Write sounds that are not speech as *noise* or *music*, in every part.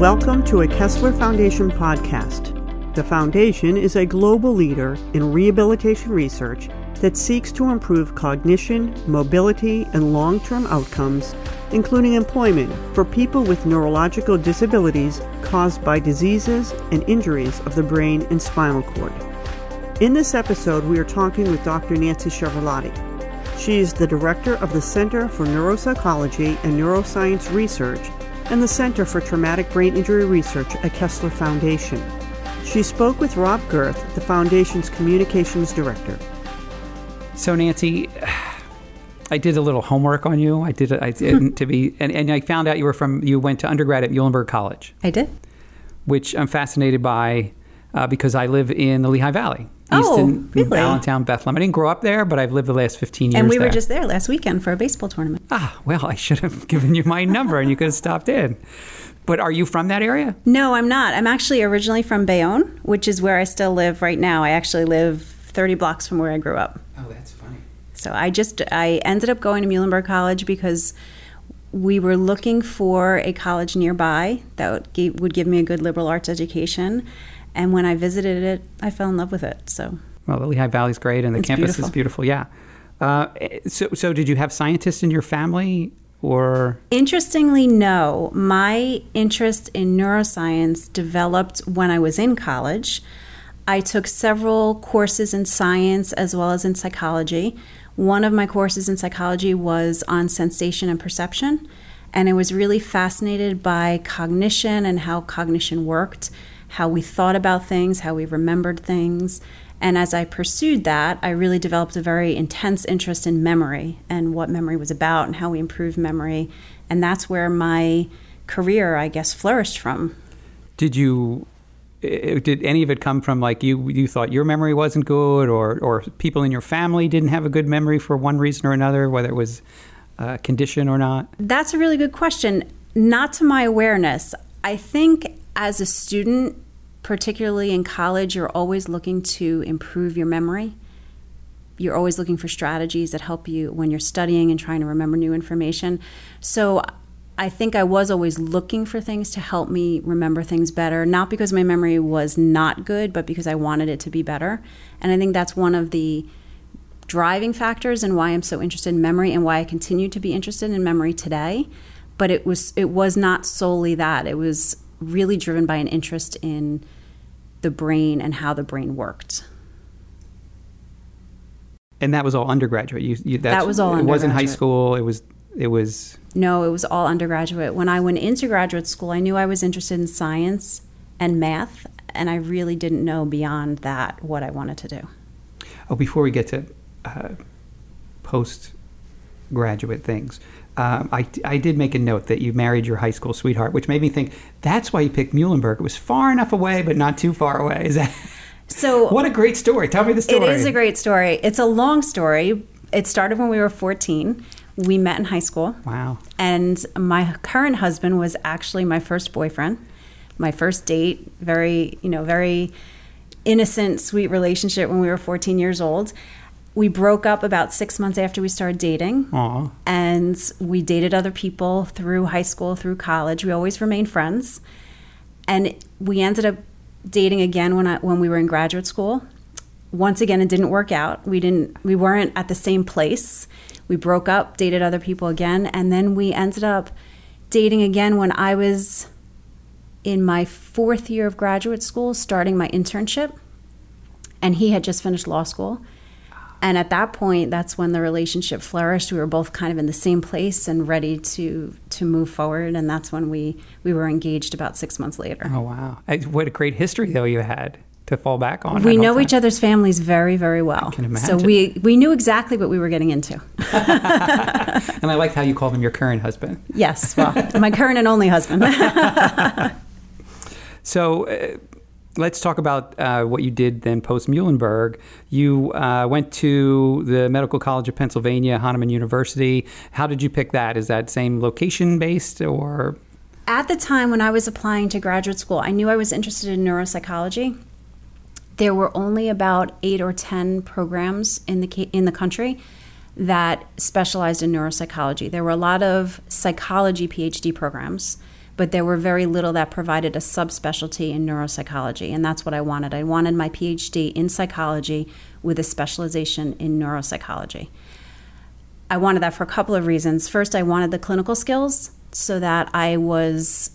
Welcome to a Kessler Foundation podcast. The Foundation is a global leader in rehabilitation research that seeks to improve cognition, mobility, and long term outcomes, including employment, for people with neurological disabilities caused by diseases and injuries of the brain and spinal cord. In this episode, we are talking with Dr. Nancy Chiaravalloti. She is the director of the Center for Neuropsychology and Neuroscience Research and the Center for Traumatic Brain Injury Research at Kessler Foundation. She spoke with Rob Gerth, the Foundation's communications director. So, Nancy, I did a little homework on you. I did I, *laughs* to be, and, and I found out you were from, you went to undergrad at Muhlenberg College. I did. Which I'm fascinated by uh, because I live in the Lehigh Valley. Oh, Easton, really? Allentown, Bethlehem. I didn't grow up there, but I've lived the last 15 years And we were there. just there last weekend for a baseball tournament. Ah, well, I should have *laughs* given you my number and you could have stopped in. But are you from that area? No, I'm not. I'm actually originally from Bayonne, which is where I still live right now. I actually live 30 blocks from where I grew up. Oh, that's funny. So I just I ended up going to Muhlenberg College because we were looking for a college nearby that would give, would give me a good liberal arts education. And when I visited it, I fell in love with it. So Well, the Lehigh Valley's great and the It's campus beautiful. is beautiful. Yeah. Uh, so, so did you have scientists in your family or? Interestingly, no. My interest in neuroscience developed when I was in college. I took several courses in science as well as in psychology. One of my courses in psychology was on sensation and perception, and I was really fascinated by cognition and how cognition worked, how we thought about things, how we remembered things. And as I pursued that, I really developed a very intense interest in memory and what memory was about and how we improve memory. And that's where my career, I guess, flourished from. Did you? eh, Did any of it come from like you? You thought your memory wasn't good, or or people in your family didn't have a good memory for one reason or another, whether it was a condition or not? That's a really good question. Not to my awareness. I think as a student, particularly in college, you're always looking to improve your memory. You're always looking for strategies that help you when you're studying and trying to remember new information. So I think I was always looking for things to help me remember things better, not because my memory was not good, but because I wanted it to be better. And I think that's one of the driving factors and why I'm so interested in memory and why I continue to be interested in memory today. But it was it was not solely that. It was really driven by an interest in the brain and how the brain worked. And that was all undergraduate. You, you That was all It wasn't high school. It was. It was. No, it was all undergraduate. When I went into graduate school, I knew I was interested in science and math, and I really didn't know beyond that what I wanted to do. Oh, before we get to uh, postgraduate things, um, I, I did make a note that you married your high school sweetheart, which made me think that's why you picked Muhlenberg. It was far enough away, but not too far away. Is that? So *laughs* What a great story! Tell me the story. It is a great story. It's a long story. It started when we were 14. We met in high school. Wow. And my current husband was actually my first boyfriend, my first date. Very, you know, very innocent, sweet relationship when we were 14 years old. We broke up about six months after we started dating. Aw. And we dated other people through high school, through college. We always remained friends. And we ended up dating again when I, when we were in graduate school. Once again, it didn't work out. We didn't. We weren't at the same place. We broke up, dated other people again, and then we ended up dating again when I was in my fourth year of graduate school, starting my internship, and he had just finished law school. And at that point, that's when the relationship flourished. We were both kind of in the same place and ready to to move forward. And that's when we we were engaged about six months later. Oh wow! What a great history though you had to fall back on. We know each other's families very, very well. can So we we knew exactly what we were getting into. *laughs* and I like how you called him your current husband. Yes, well, my current and only husband. *laughs* So uh, let's talk about uh, what you did then post Muhlenberg. You uh, went to the Medical College of Pennsylvania, Hahnemann University. How did you pick that? Is that same location based or? At the time when I was applying to graduate school, I knew I was interested in neuropsychology. There were only about eight or ten programs in the in the country that specialized in neuropsychology. There were a lot of psychology PhD programs, but there were very little that provided a subspecialty in neuropsychology, and that's what I wanted. I wanted my PhD in psychology with a specialization in neuropsychology. I wanted that for a couple of reasons. First, I wanted the clinical skills so that I was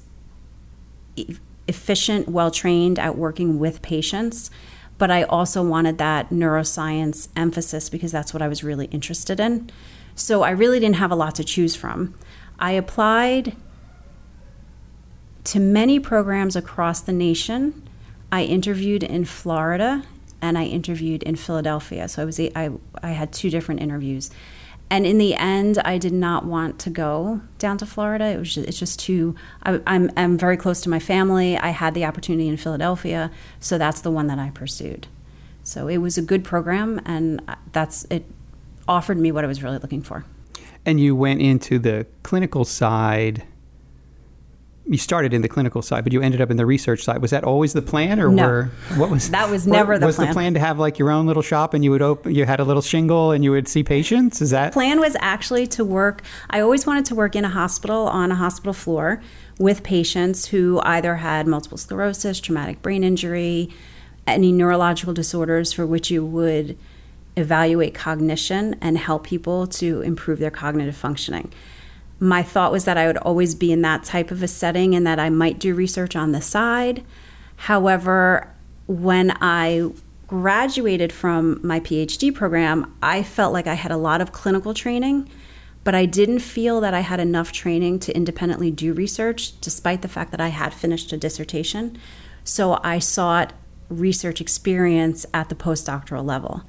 efficient, well trained at working with patients. But I also wanted that neuroscience emphasis because that's what I was really interested in. So I really didn't have a lot to choose from. I applied to many programs across the nation. I interviewed in Florida and I interviewed in Philadelphia. So I was I, I had two different interviews and in the end, I did not want to go down to Florida. It was just, it's just too. I, I'm I'm very close to my family. I had the opportunity in Philadelphia, so that's the one that I pursued. So it was a good program, and that's it. Offered me what I was really looking for. And you went into the clinical side you started in the clinical side, but you ended up in the research side. Was that always the plan, or no. were, what was that was never the was plan? Was the plan to have like your own little shop and you would open, you had a little shingle and you would see patients? Is that plan was actually to work? I always wanted to work in a hospital on a hospital floor with patients who either had multiple sclerosis, traumatic brain injury, any neurological disorders for which you would evaluate cognition and help people to improve their cognitive functioning my thought was that I would always be in that type of a setting and that I might do research on the side. However, when I graduated from my PhD program, I felt like I had a lot of clinical training, but I didn't feel that I had enough training to independently do research, despite the fact that I had finished a dissertation. So I sought research experience at the postdoctoral level.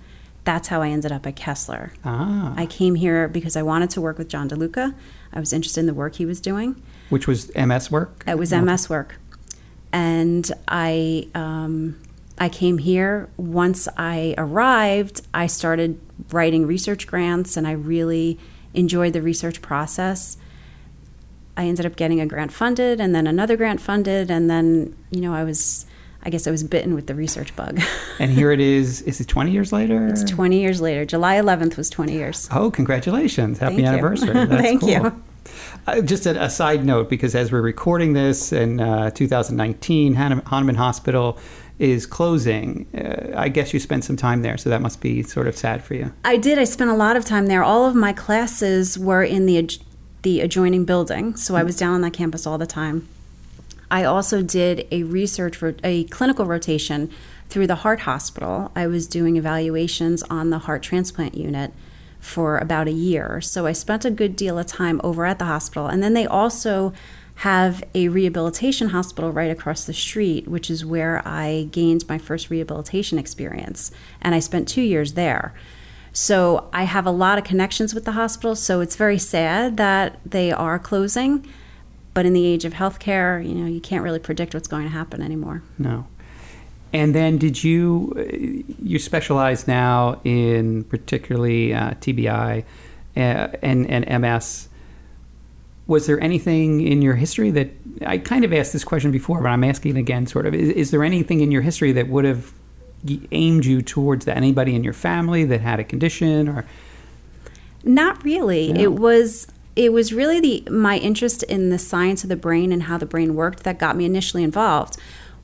That's how I ended up at Kessler. Ah. I came here because I wanted to work with John DeLuca I was interested in the work he was doing. Which was MS work? It was MS work. And I, um, I came here. Once I arrived, I started writing research grants and I really enjoyed the research process. I ended up getting a grant funded and then another grant funded. And then, you know, I was I guess I was bitten with the research bug. *laughs* and here it is. Is it 20 years later? It's 20 years later. July 11th was 20 years. Oh, congratulations. Happy Thank anniversary. *laughs* Thank cool. you. Uh, just a, a, side note, because as we're recording this in uh, 2019, Hahnemann Hospital is closing. Uh, I guess you spent some time there, so that must be sort of sad for you. I did. I spent a lot of time there. All of my classes were in the the adjoining building, so I was down on that campus all the time. I also did a research, a clinical rotation through the heart hospital. I was doing evaluations on the heart transplant unit for about a year. So I spent a good deal of time over at the hospital. And then they also have a rehabilitation hospital right across the street, which is where I gained my first rehabilitation experience. And I spent two years there. So I have a lot of connections with the hospital. So it's very sad that they are closing. But in the age of healthcare, you know, you can't really predict what's going to happen anymore. No. And then, did you you specialize now in particularly uh, TBI uh, and and MS? Was there anything in your history that I kind of asked this question before, but I'm asking again, sort of? Is, is there anything in your history that would have aimed you towards that? Anybody in your family that had a condition or? Not really. No. It was it was really the my interest in the science of the brain and how the brain worked that got me initially involved.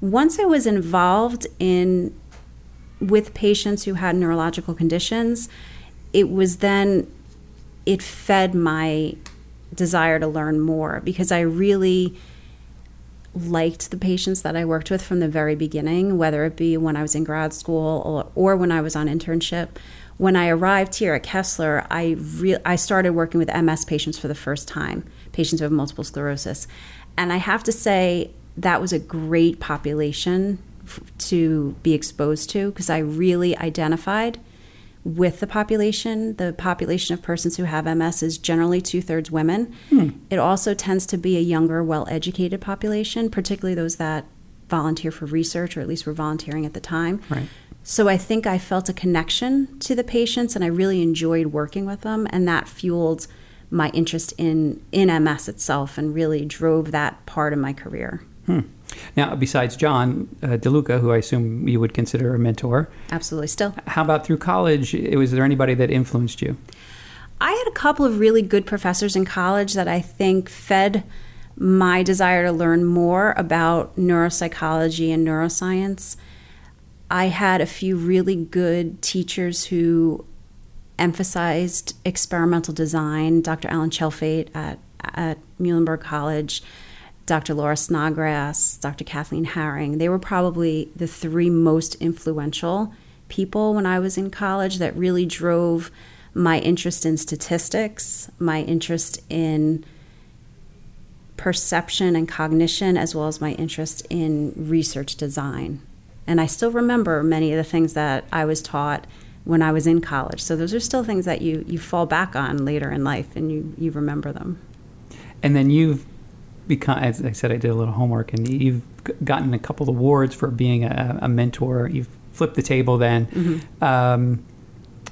Once I was involved in with patients who had neurological conditions, it was then it fed my desire to learn more because I really liked the patients that I worked with from the very beginning, whether it be when I was in grad school or, or when I was on internship. When I arrived here at Kessler, I re- I started working with MS patients for the first time, patients who have multiple sclerosis, and I have to say that was a great population f- to be exposed to because I really identified with the population. The population of persons who have MS is generally two thirds women. Hmm. It also tends to be a younger, well educated population, particularly those that volunteer for research or at least were volunteering at the time. Right. So I think I felt a connection to the patients and I really enjoyed working with them and that fueled my interest in in MS itself and really drove that part of my career. Hmm. Now, besides John uh, DeLuca, who I assume you would consider a mentor, absolutely still. How about through college? Was there anybody that influenced you? I had a couple of really good professors in college that I think fed my desire to learn more about neuropsychology and neuroscience. I had a few really good teachers who emphasized experimental design. Dr. Alan Tjeltveit at, at Muhlenberg College, Dr. Laura Snodgrass, Dr. Kathleen Harring. They were probably the three most influential people when I was in college that really drove my interest in statistics, my interest in perception and cognition, as well as my interest in research design. And I still remember many of the things that I was taught when I was in college. So those are still things that you, you fall back on later in life and you, you remember them. And then you've become, as I said, I did a little homework, and you've gotten a couple of awards for being a, a mentor. You've flipped the table then. Mm-hmm. Um,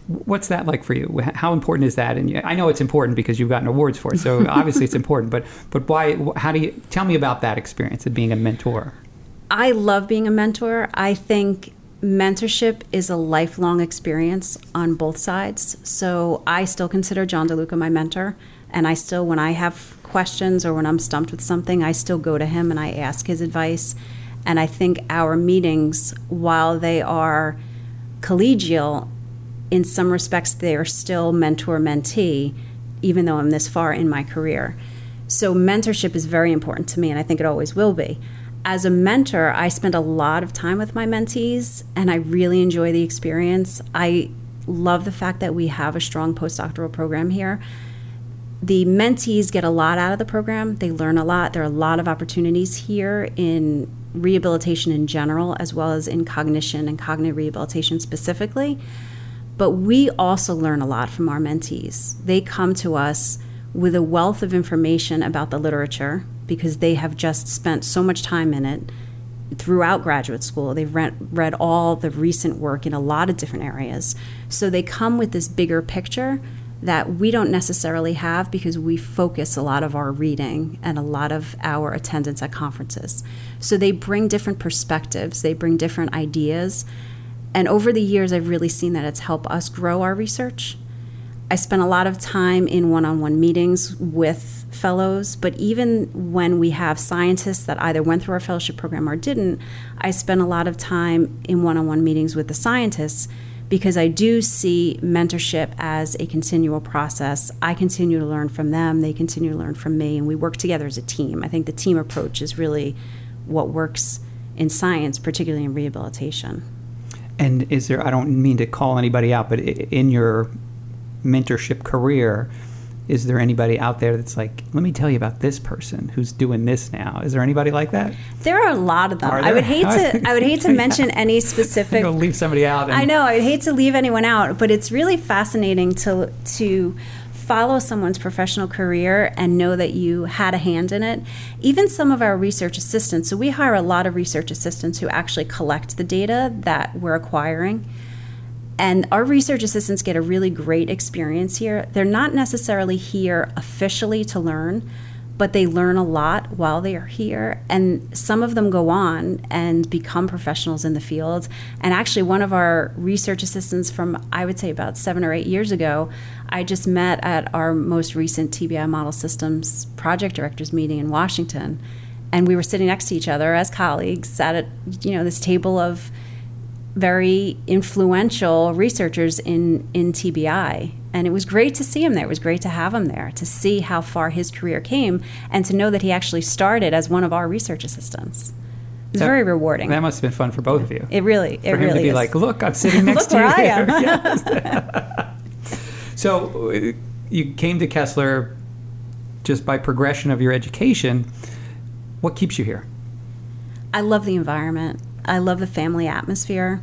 what's that like for you? How important is that? And I know it's important because you've gotten awards for it, so *laughs* obviously it's important. But but why? How do you tell me about that experience of being a mentor? I love being a mentor. I think mentorship is a lifelong experience on both sides. So I still consider John DeLuca my mentor, and I still, when I have questions or when I'm stumped with something, I still go to him and I ask his advice. And I think our meetings, while they are collegial, in some respects, they are still mentor mentee, even though I'm this far in my career. So, mentorship is very important to me, and I think it always will be as a mentor, I spend a lot of time with my mentees and I really enjoy the experience. I love the fact that we have a strong postdoctoral program here. The mentees get a lot out of the program, they learn a lot. There are a lot of opportunities here in rehabilitation in general, as well as in cognition and cognitive rehabilitation specifically. But we also learn a lot from our mentees. They come to us with a wealth of information about the literature because they have just spent so much time in it throughout graduate school. They've read, read all the recent work in a lot of different areas. So they come with this bigger picture that we don't necessarily have because we focus a lot of our reading and a lot of our attendance at conferences. So they bring different perspectives, they bring different ideas. And over the years, I've really seen that it's helped us grow our research. I spent a lot of time in one on one meetings with fellows, but even when we have scientists that either went through our fellowship program or didn't, I spend a lot of time in one on one meetings with the scientists because I do see mentorship as a continual process. I continue to learn from them, they continue to learn from me, and we work together as a team. I think the team approach is really what works in science, particularly in rehabilitation. And is there, I don't mean to call anybody out, but in your mentorship career, is there anybody out there that's like, let me tell you about this person who's doing this now? Is there anybody like that? There are a lot of them. I would hate to I would hate to *laughs* mention any *laughs* specific. Leave somebody out. I know. I'd hate to leave anyone out, but it's really fascinating to to follow someone's professional career and know that you had a hand in it. Even some of our research assistants. So we hire a lot of research assistants who actually collect the data that we're acquiring. And our research assistants get a really great experience here. They're not necessarily here officially to learn, but they learn a lot while they are here. And some of them go on and become professionals in the field. And actually, one of our research assistants from, I would say, about seven or eight years ago, I just met at our most recent TBI Model Systems project directors meeting in Washington. And we were sitting next to each other as colleagues, at you know this table of very influential researchers in, in TBI. And it was great to see him there. It was great to have him there, to see how far his career came, and to know that he actually started as one of our research assistants. It was that, very rewarding. That must have been fun for both of you. It really, it for him really to be is. like, look, I'm sitting *laughs* next to you. I am. *laughs* *laughs* so you came to Kessler just by progression of your education. What keeps you here? I love the environment. I love the family atmosphere.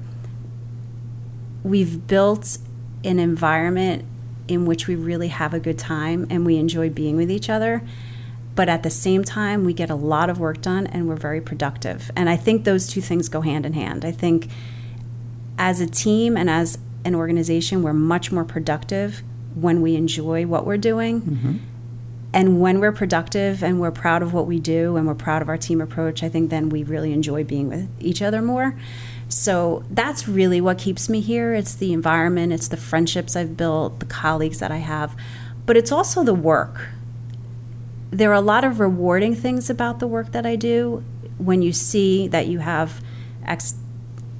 We've built an environment in which we really have a good time and we enjoy being with each other. But at the same time, we get a lot of work done and we're very productive. And I think those two things go hand in hand. I think as a team and as an organization, we're much more productive when we enjoy what we're doing. Mm-hmm. And when we're productive and we're proud of what we do and we're proud of our team approach, I think then we really enjoy being with each other more. So that's really what keeps me here. It's the environment, it's the friendships I've built, the colleagues that I have, but it's also the work. there are a lot of rewarding things about the work that I do. When you see that you have X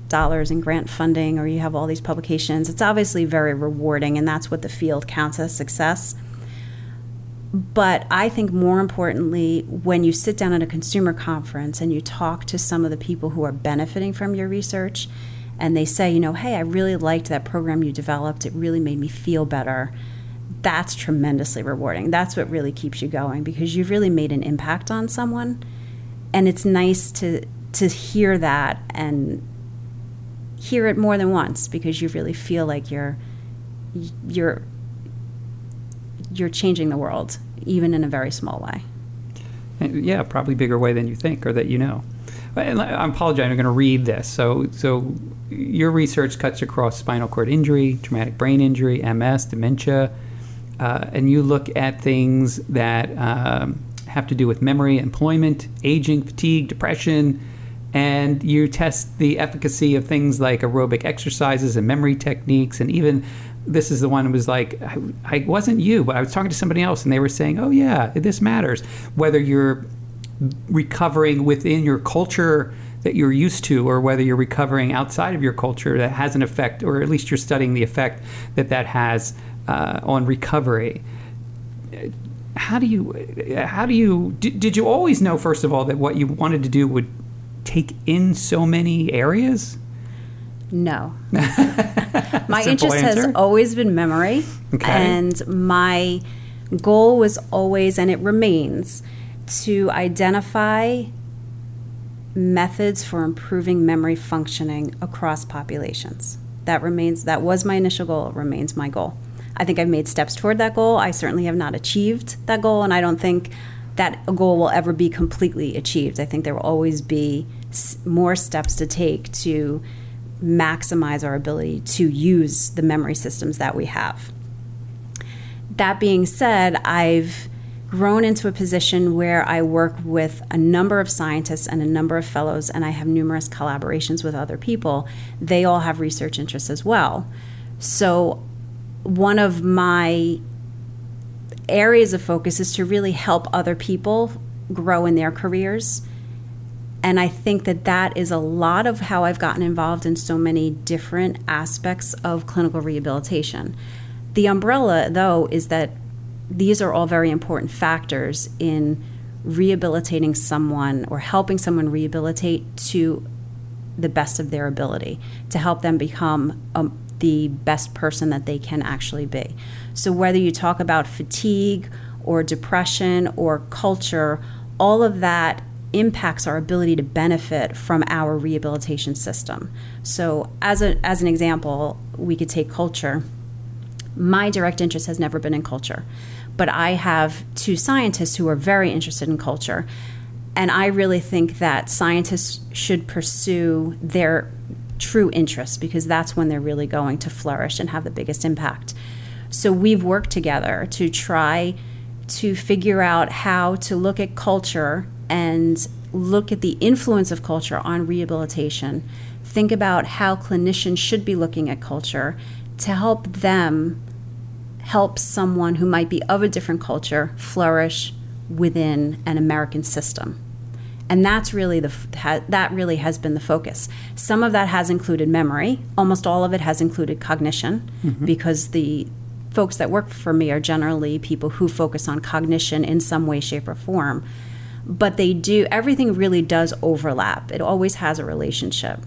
dollars in grant funding or you have all these publications, it's obviously very rewarding, and that's what the field counts as success. But I think more importantly, when you sit down at a consumer conference and you talk to some of the people who are benefiting from your research, and they say, you know, hey, I really liked that program you developed, it really made me feel better that's tremendously rewarding. That's what really keeps you going because you've really made an impact on someone. And it's nice to to hear that and hear it more than once because you really feel like you're you're you're changing the world even in a very small way. Yeah, probably bigger way than you think or that you know. I apologize. I'm going to read this. So, so your research cuts across spinal cord injury, traumatic brain injury, MS, dementia, uh, and you look at things that um, have to do with memory, employment, aging, fatigue, depression, and you test the efficacy of things like aerobic exercises and memory techniques, and even this is the one that was like, I, I wasn't you, but I was talking to somebody else, and they were saying, oh yeah, this matters. Whether you're recovering within your culture that you're used to, or whether you're recovering outside of your culture that has an effect, or at least you're studying the effect that that has uh, on recovery. How do you, how do you, did, did you always know, first of all, that what you wanted to do would take in so many areas? No. *laughs* my interest answer. has always been memory. Okay. And my goal was always, and it remains, to identify methods for improving memory functioning across populations. That remains, that was my initial goal, it remains my goal. I think I've made steps toward that goal. I certainly have not achieved that goal, and I don't think that a goal will ever be completely achieved. I think there will always be more steps to take to maximize our ability to use the memory systems that we have. That being said, I've grown into a position where I work with a number of scientists and a number of fellows, and I have numerous collaborations with other people. They all have research interests as well. So one of my areas of focus is to really help other people grow in their careers. And I think that that is a lot of how I've gotten involved in so many different aspects of clinical rehabilitation. The umbrella, though, is that these are all very important factors in rehabilitating someone or helping someone rehabilitate to the best of their ability to help them become a, the best person that they can actually be. So, whether you talk about fatigue or depression or culture, all of that impacts our ability to benefit from our rehabilitation system. So, as, a, as an example, we could take culture. My direct interest has never been in culture, but I have two scientists who are very interested in culture. And I really think that scientists should pursue their true interests because that's when they're really going to flourish and have the biggest impact. So we've worked together to try to figure out how to look at culture and look at the influence of culture on rehabilitation. Think about how clinicians should be looking at culture to help them help someone who might be of a different culture flourish within an American system and that's really the that really has been the focus. Some of that has included memory. Almost all of it has included cognition, mm-hmm. because the folks that work for me are generally people who focus on cognition in some way, shape, or form. But they do everything really does overlap. It always has a relationship.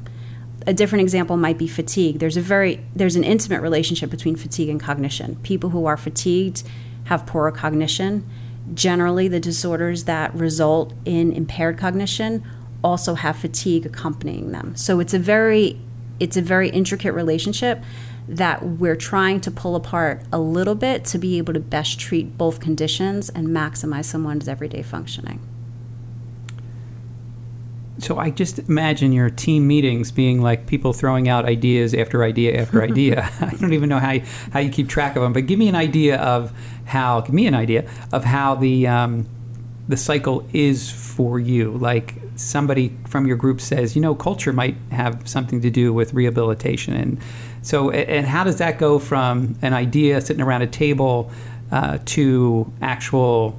A different example might be fatigue. There's a very there's an intimate relationship between fatigue and cognition. People who are fatigued have poorer cognition Generally, the disorders that result in impaired cognition also have fatigue accompanying them. So it's a very it's a very intricate relationship that we're trying to pull apart a little bit to be able to best treat both conditions and maximize someone's everyday functioning. So I just imagine your team meetings being like people throwing out ideas after idea after *laughs* idea. *laughs* I don't even know how you, how you keep track of them, but give me an idea of how give me an idea of how the um, the cycle is for you. Like somebody from your group says, you know, culture might have something to do with rehabilitation, and so and how does that go from an idea sitting around a table uh, to actual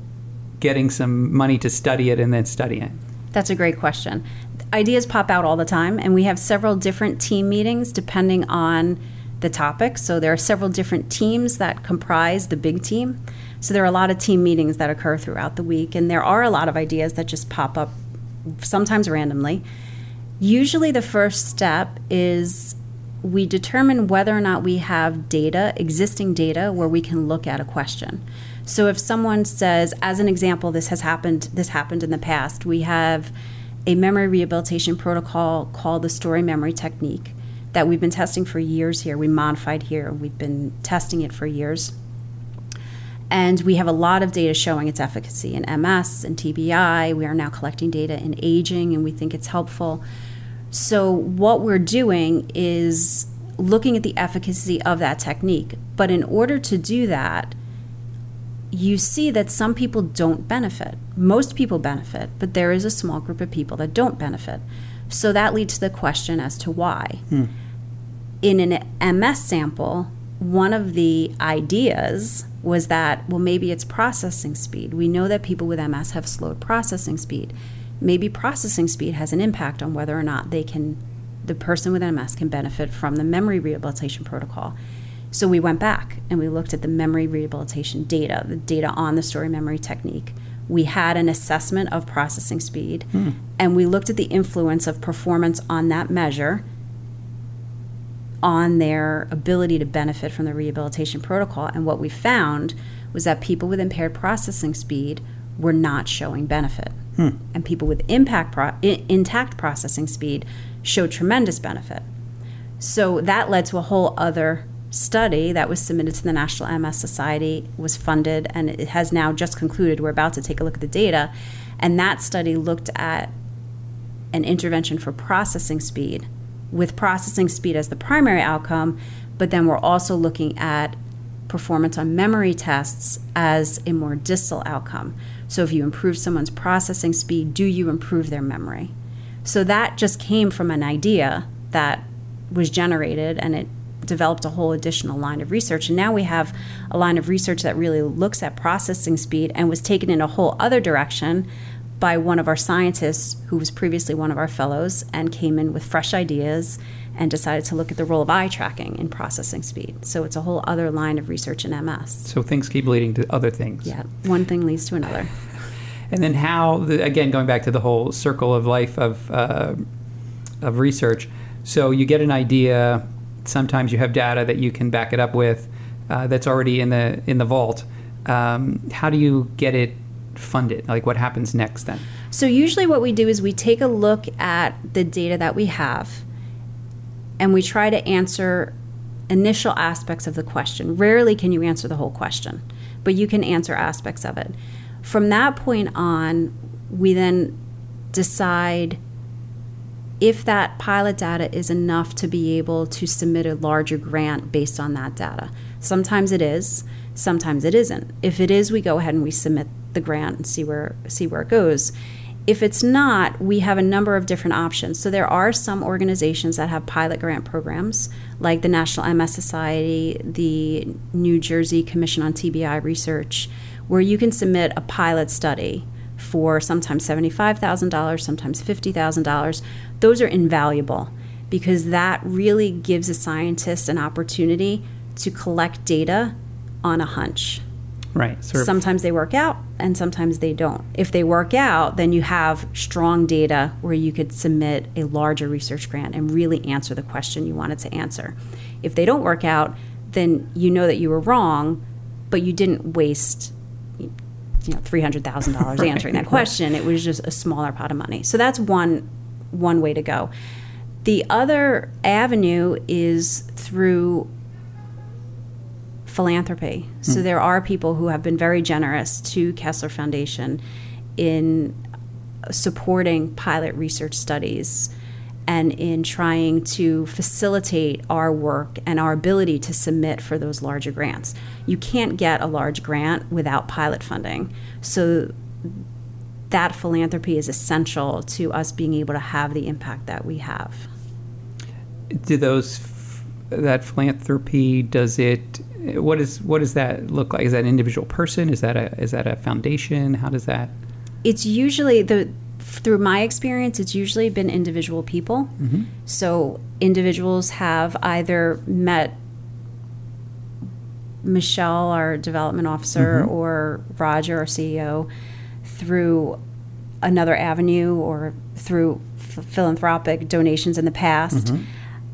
getting some money to study it and then studying it? That's a great question. Ideas pop out all the time, and we have several different team meetings depending on the topic. So there are several different teams that comprise the big team. So there are a lot of team meetings that occur throughout the week, and there are a lot of ideas that just pop up sometimes randomly. Usually, the first step is we determine whether or not we have data, existing data, where we can look at a question. So if someone says, as an example, this has happened, this happened in the past, we have a memory rehabilitation protocol called the story memory technique that we've been testing for years here. We modified here. We've been testing it for years. And we have a lot of data showing its efficacy in MS and TBI. We are now collecting data in aging, and we think it's helpful. So, what we're doing is looking at the efficacy of that technique. But in order to do that, you see that some people don't benefit. Most people benefit, but there is a small group of people that don't benefit. So that leads to the question as to why. Hmm. In an MS sample, one of the ideas was that, well, maybe it's processing speed. We know that people with MS have slowed processing speed. Maybe processing speed has an impact on whether or not they can, the person with MS can benefit from the memory rehabilitation protocol. So we went back and we looked at the memory rehabilitation data, the data on the story memory technique we had an assessment of processing speed, hmm. and we looked at the influence of performance on that measure on their ability to benefit from the rehabilitation protocol. And what we found was that people with impaired processing speed were not showing benefit. Hmm. And people with impact pro- intact processing speed showed tremendous benefit. So that led to a whole other study that was submitted to the National MS Society was funded and it has now just concluded. We're about to take a look at the data. And that study looked at an intervention for processing speed with processing speed as the primary outcome, but then we're also looking at performance on memory tests as a more distal outcome. So if you improve someone's processing speed, do you improve their memory? So that just came from an idea that was generated and it developed a whole additional line of research. And now we have a line of research that really looks at processing speed and was taken in a whole other direction by one of our scientists who was previously one of our fellows and came in with fresh ideas and decided to look at the role of eye tracking in processing speed. So it's a whole other line of research in MS. So things keep leading to other things. Yeah, one thing leads to another. *laughs* and then how, the, again, going back to the whole circle of life of, uh, of research. So you get an idea, sometimes you have data that you can back it up with uh, that's already in the in the vault. Um, how do you get it funded? Like what happens next then? So usually what we do is we take a look at the data that we have and we try to answer initial aspects of the question. Rarely can you answer the whole question, but you can answer aspects of it. From that point on, we then decide if that pilot data is enough to be able to submit a larger grant based on that data. Sometimes it is, sometimes it isn't. If it is, we go ahead and we submit the grant and see where see where it goes. If it's not, we have a number of different options. So there are some organizations that have pilot grant programs, like the National MS Society, the New Jersey Commission on TBI Research, where you can submit a pilot study for sometimes $75,000, sometimes $50,000, those are invaluable because that really gives a scientist an opportunity to collect data on a hunch. Right. Sort of. Sometimes they work out and sometimes they don't. If they work out, then you have strong data where you could submit a larger research grant and really answer the question you wanted to answer. If they don't work out, then you know that you were wrong, but you didn't waste you know three hundred thousand dollars right. answering that question. It was just a smaller pot of money. So that's one one way to go. The other avenue is through philanthropy. So hmm. there are people who have been very generous to Kessler Foundation in supporting pilot research studies and in trying to facilitate our work and our ability to submit for those larger grants. You can't get a large grant without pilot funding. So that philanthropy is essential to us being able to have the impact that we have. Do those that philanthropy? Does it? What is what does that look like? Is that an individual person? Is that a is that a foundation? How does that? It's usually the through my experience, it's usually been individual people. Mm-hmm. So individuals have either met Michelle, our development officer, Mm-hmm. or Roger, our CEO, through another avenue or through ph- philanthropic donations in the past. Mm-hmm.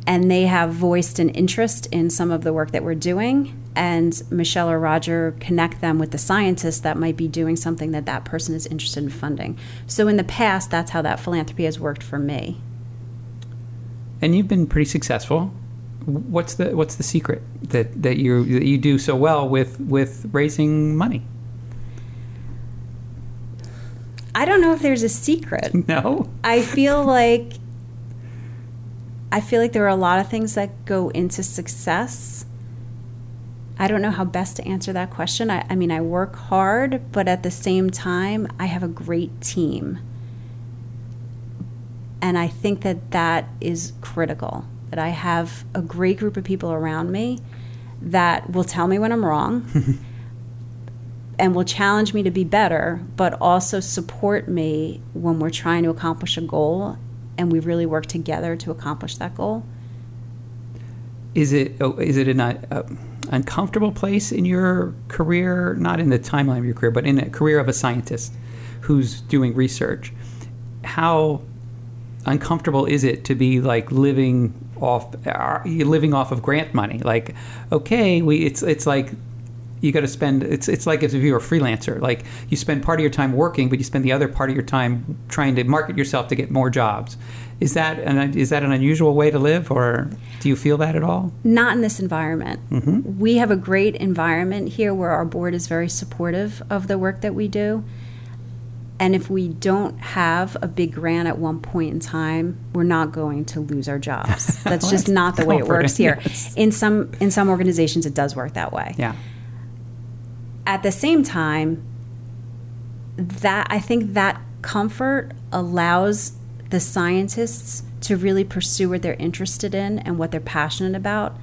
And they have voiced an interest in some of the work that we're doing. And Michelle or Roger connect them with the scientists that might be doing something that that person is interested in funding. So in the past, that's how that philanthropy has worked for me. And you've been pretty successful. What's the what's the secret that that you that you do so well with with raising money? I don't know if there's a secret. *laughs* No. I feel like I feel like there are a lot of things that go into success. I don't know how best to answer that question. I, I mean, I work hard, but at the same time, I have a great team. And I think that that is critical. That I have a great group of people around me that will tell me when I'm wrong *laughs* and will challenge me to be better, but also support me when we're trying to accomplish a goal and we really work together to accomplish that goal. Is it oh, it an uh, uncomfortable place in your career? Not in the timeline of your career, but in a career of a scientist who's doing research. How uncomfortable is it to be like living off uh, living off of grant money? Like, okay, we it's it's like you got to spend it's it's like if you're a freelancer like you spend part of your time working but you spend the other part of your time trying to market yourself to get more jobs is that an is that an unusual way to live or do you feel that at all Not in this environment. We have a great environment here where our board is very supportive of the work that we do. And if we don't have a big grant at one point in time, we're not going to lose our jobs. *laughs* That's just not the way it works here. yes. In some in some organizations it does work that way. yeah at the same time that i think that comfort allows the scientists to really pursue what they're interested in and what they're passionate about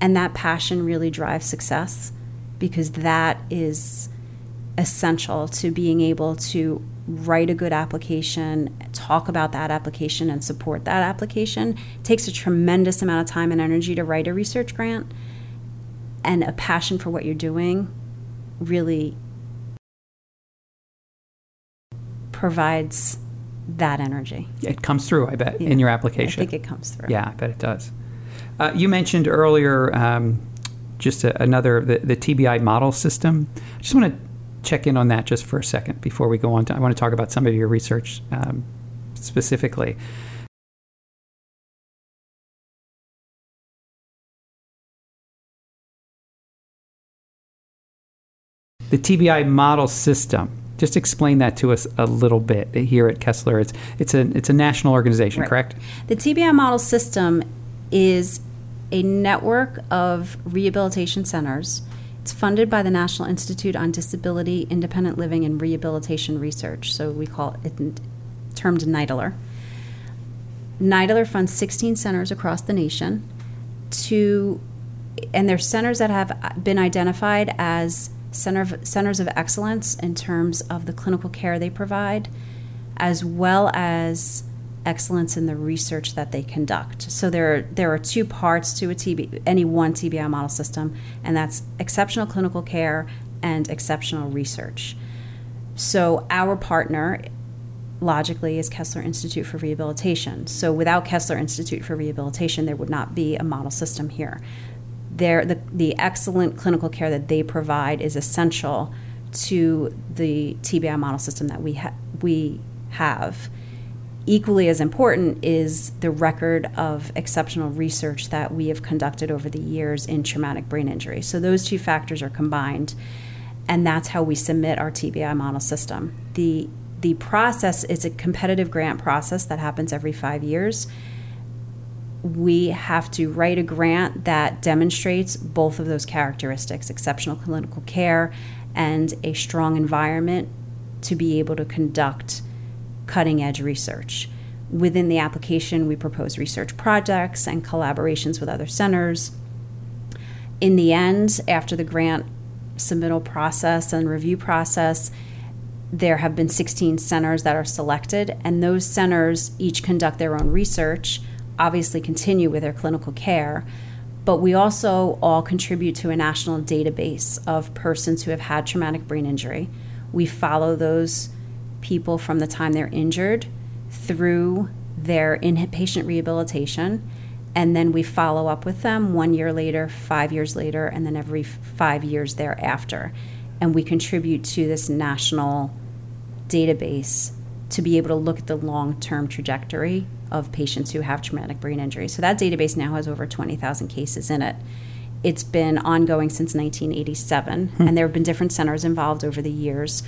and that passion really drives success because that is essential to being able to write a good application talk about that application and support that application it takes a tremendous amount of time and energy to write a research grant and a passion for what you're doing really provides that energy. it comes through i bet Yeah. in your application I think it comes through. yeah i bet it does uh, you mentioned earlier um, just a, another the, the tbi model system i just want to check in on that just for a second before we go on to, i want to talk about some of your research um, specifically the TBI model system. Just explain that to us a little bit here at Kessler. It's it's a it's a national organization, Right. correct? The TBI model system is a network of rehabilitation centers. It's funded by the National Institute on Disability, Independent Living, and Rehabilitation Research. So we call it termed NIDILRR. NIDILRR funds 16 centers across the nation to, and they're centers that have uh, been identified as center of, centers of excellence in terms of the clinical care they provide, as well as excellence in the research that they conduct. So there are, there are two parts to a TB, any one TBI model system, and that's exceptional clinical care and exceptional research. So our partner logically is Kessler Institute for Rehabilitation. So without Kessler Institute for Rehabilitation, there would not be a model system here. Their, the, the excellent clinical care that they provide is essential to the TBI model system that we, ha- we have. Equally as important is the record of exceptional research that we have conducted over the years in traumatic brain injury. So those two factors are combined, and that's how we submit our TBI model system. The the process is a competitive grant process that happens every five years. We have to write a grant that demonstrates both of those characteristics exceptional clinical care and a strong environment to be able to conduct cutting edge research. Within the application, we propose research projects and collaborations with other centers. In the end, after the grant submittal process and review process, there have been 16 centers that are selected, and those centers each conduct their own research, obviously continue with their clinical care, but we also all contribute to a national database of persons who have had traumatic brain injury. We follow those people from the time they're injured through their inpatient rehabilitation, and then we follow up with them one year later, five years later, and then every five years thereafter. And we contribute to this national database to be able to look at the long term trajectory of patients who have traumatic brain injury. So that database now has over 20,000 cases in it. It's been ongoing since 1987, hmm. and there have been different centers involved over the years.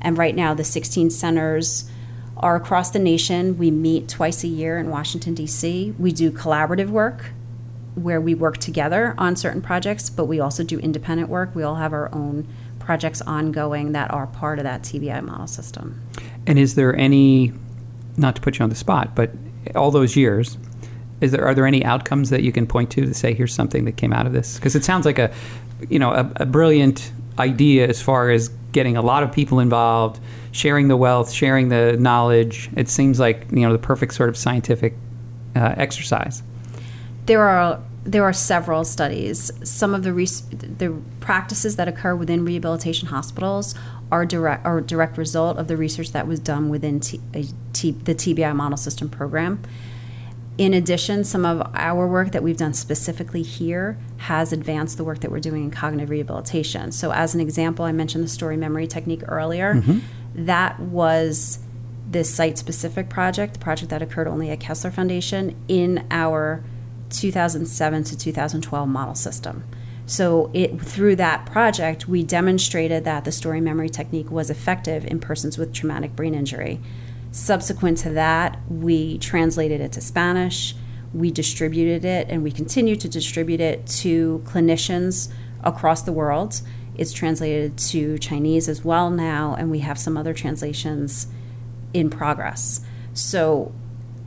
And right now, the 16 centers are across the nation. We meet twice a year in Washington, D.C. We do collaborative work where we work together on certain projects, but we also do independent work. We all have our own projects ongoing that are part of that TBI model system. And is there any, not to put you on the spot, but all those years, is there are there any outcomes that you can point to to say here's something that came out of this? Because it sounds like a, you know, a, a, brilliant idea as far as getting a lot of people involved, sharing the wealth, sharing the knowledge. It seems like you know the perfect sort of scientific uh, exercise. There are there are several studies. Some of the res- the practices that occur within rehabilitation hospitals are direct are direct result of the research that was done within the TBI model system program. In addition, some of our work that we've done specifically here has advanced the work that we're doing in cognitive rehabilitation. So, as an example, I mentioned the story memory technique earlier. Mm-hmm. That was this site specific project, the project that occurred only at Kessler Foundation in our 2007 to 2012 model system. So it through that project, we demonstrated that the story memory technique was effective in persons with traumatic brain injury. Subsequent to that, we translated it to Spanish, we distributed it, and we continue to distribute it to clinicians across the world. It's translated to Chinese as well now, and we have some other translations in progress. So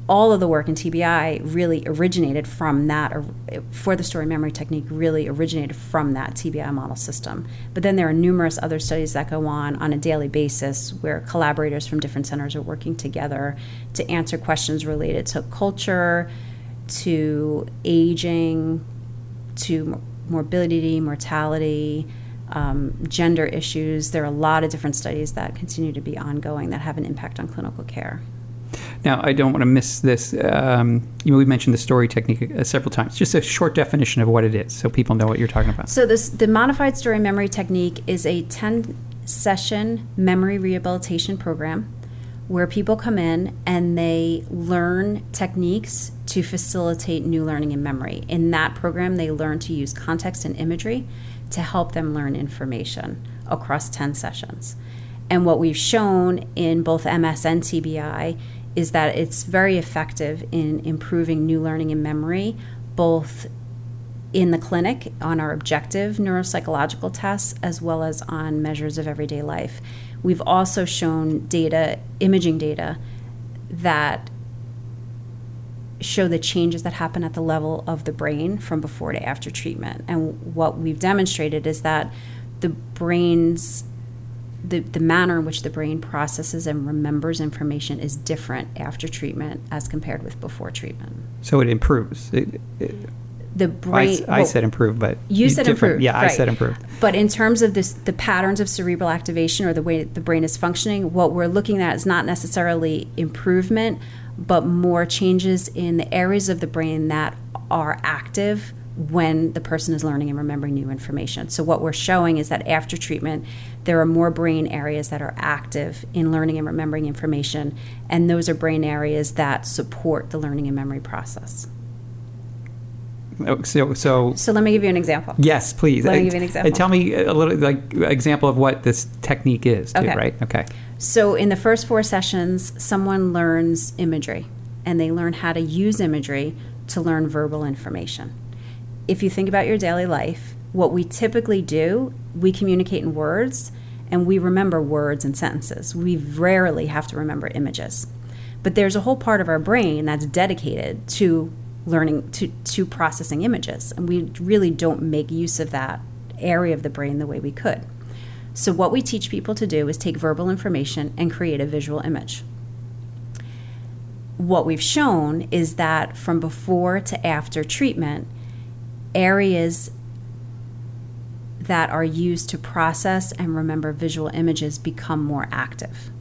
all of the work in TBI really originated from that, or for the story memory technique, really originated from that TBI model system. But then there are numerous other studies that go on on a daily basis where collaborators from different centers are working together to answer questions related to culture, to aging, to morbidity, mortality. Um, gender issues. There are a lot of different studies that continue to be ongoing that have an impact on clinical care. Now, I don't want to miss this. Um, you know, we mentioned the story technique uh, several times. Just a short definition of what it is, so people know what you're talking about. So, this the modified story memory technique is a 10 session memory rehabilitation program where people come in and they learn techniques to facilitate new learning and memory. In that program, they learn to use context and imagery to help them learn information across 10 sessions. And what we've shown in both MS and TBI is that it's very effective in improving new learning and memory, both in the clinic on our objective neuropsychological tests as well as on measures of everyday life. We've also shown data, imaging data, that show the changes that happen at the level of the brain from before to after treatment. And what we've demonstrated is that the brain's the, the manner in which the brain processes and remembers information is different after treatment as compared with before treatment. So it improves. It, it, the brain. I, I well, said improve, but you said improve. Yeah, right. I said improve. But in terms of this, the patterns of cerebral activation or the way the brain is functioning, what we're looking at is not necessarily improvement, but more changes in the areas of the brain that are active when the person is learning and remembering new information. So, what we're showing is that after treatment, there are more brain areas that are active in learning and remembering information, and those are brain areas that support the learning and memory process. So, so, so let me give you an example. Yes, please. Let me give you an example. And tell me a little, like, example of what this technique is, too, okay. right? Okay. So, in the first four sessions, someone learns imagery, and they learn how to use imagery to learn verbal information if you think about your daily life, what we typically do, we communicate in words and we remember words and sentences. We rarely have to remember images. But there's a whole part of our brain that's dedicated to learning to, to processing images. And we really don't make use of that area of the brain the way we could. So, what we teach people to do is take verbal information and create a visual image. What we've shown is that from before to after treatment, areas that are used to process and remember visual images become more active.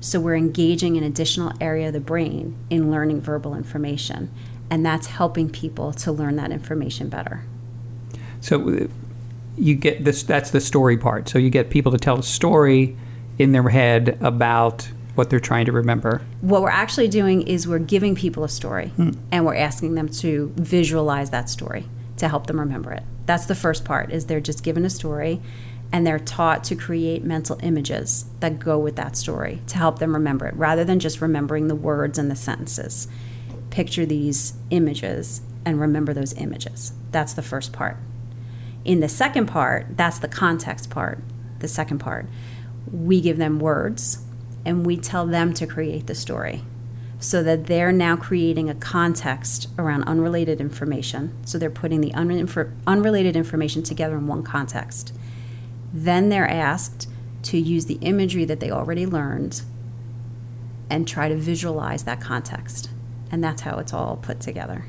So, we're engaging an additional area of the brain in learning verbal information, and that's helping people to learn that information better. So, you get this that's the story part so you get people to tell a story in their head about what they're trying to remember what we're actually doing is we're giving people a story hmm. and we're asking them to visualize that story to help them remember it. That's the first part is they're just given a story and they're taught to create mental images that go with that story to help them remember it rather than just remembering the words and the sentences. Picture these images and remember those images. That's the first part. In the second part, that's the context part, the second part. We give them words and we tell them to create the story so that they're now creating a context around unrelated information. So they're putting the unrelated information together in one context. Then they're asked to use the imagery that they already learned and try to visualize that context. And that's how it's all put together.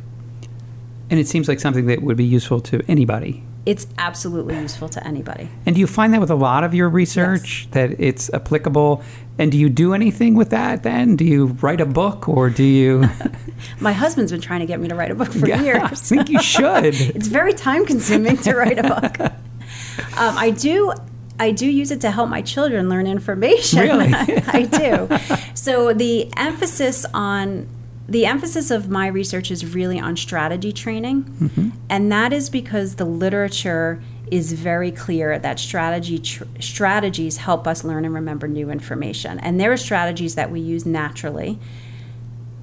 And it seems like something that would be useful to anybody it's absolutely useful to anybody. And do you find that with a lot of your research yes. that it's applicable? And do you do anything with that then? Do you write a book or do you? *laughs* My husband's been trying to get me to write a book for yeah, years. I think you should. *laughs* it's very time consuming to write a book. *laughs* um, I do. I do use it to help my children learn information. Really? I do. So the emphasis on the emphasis of my research is really on strategy training, mm-hmm. and that is because the literature is very clear that strategy tr- strategies help us learn and remember new information. And there are strategies that we use naturally,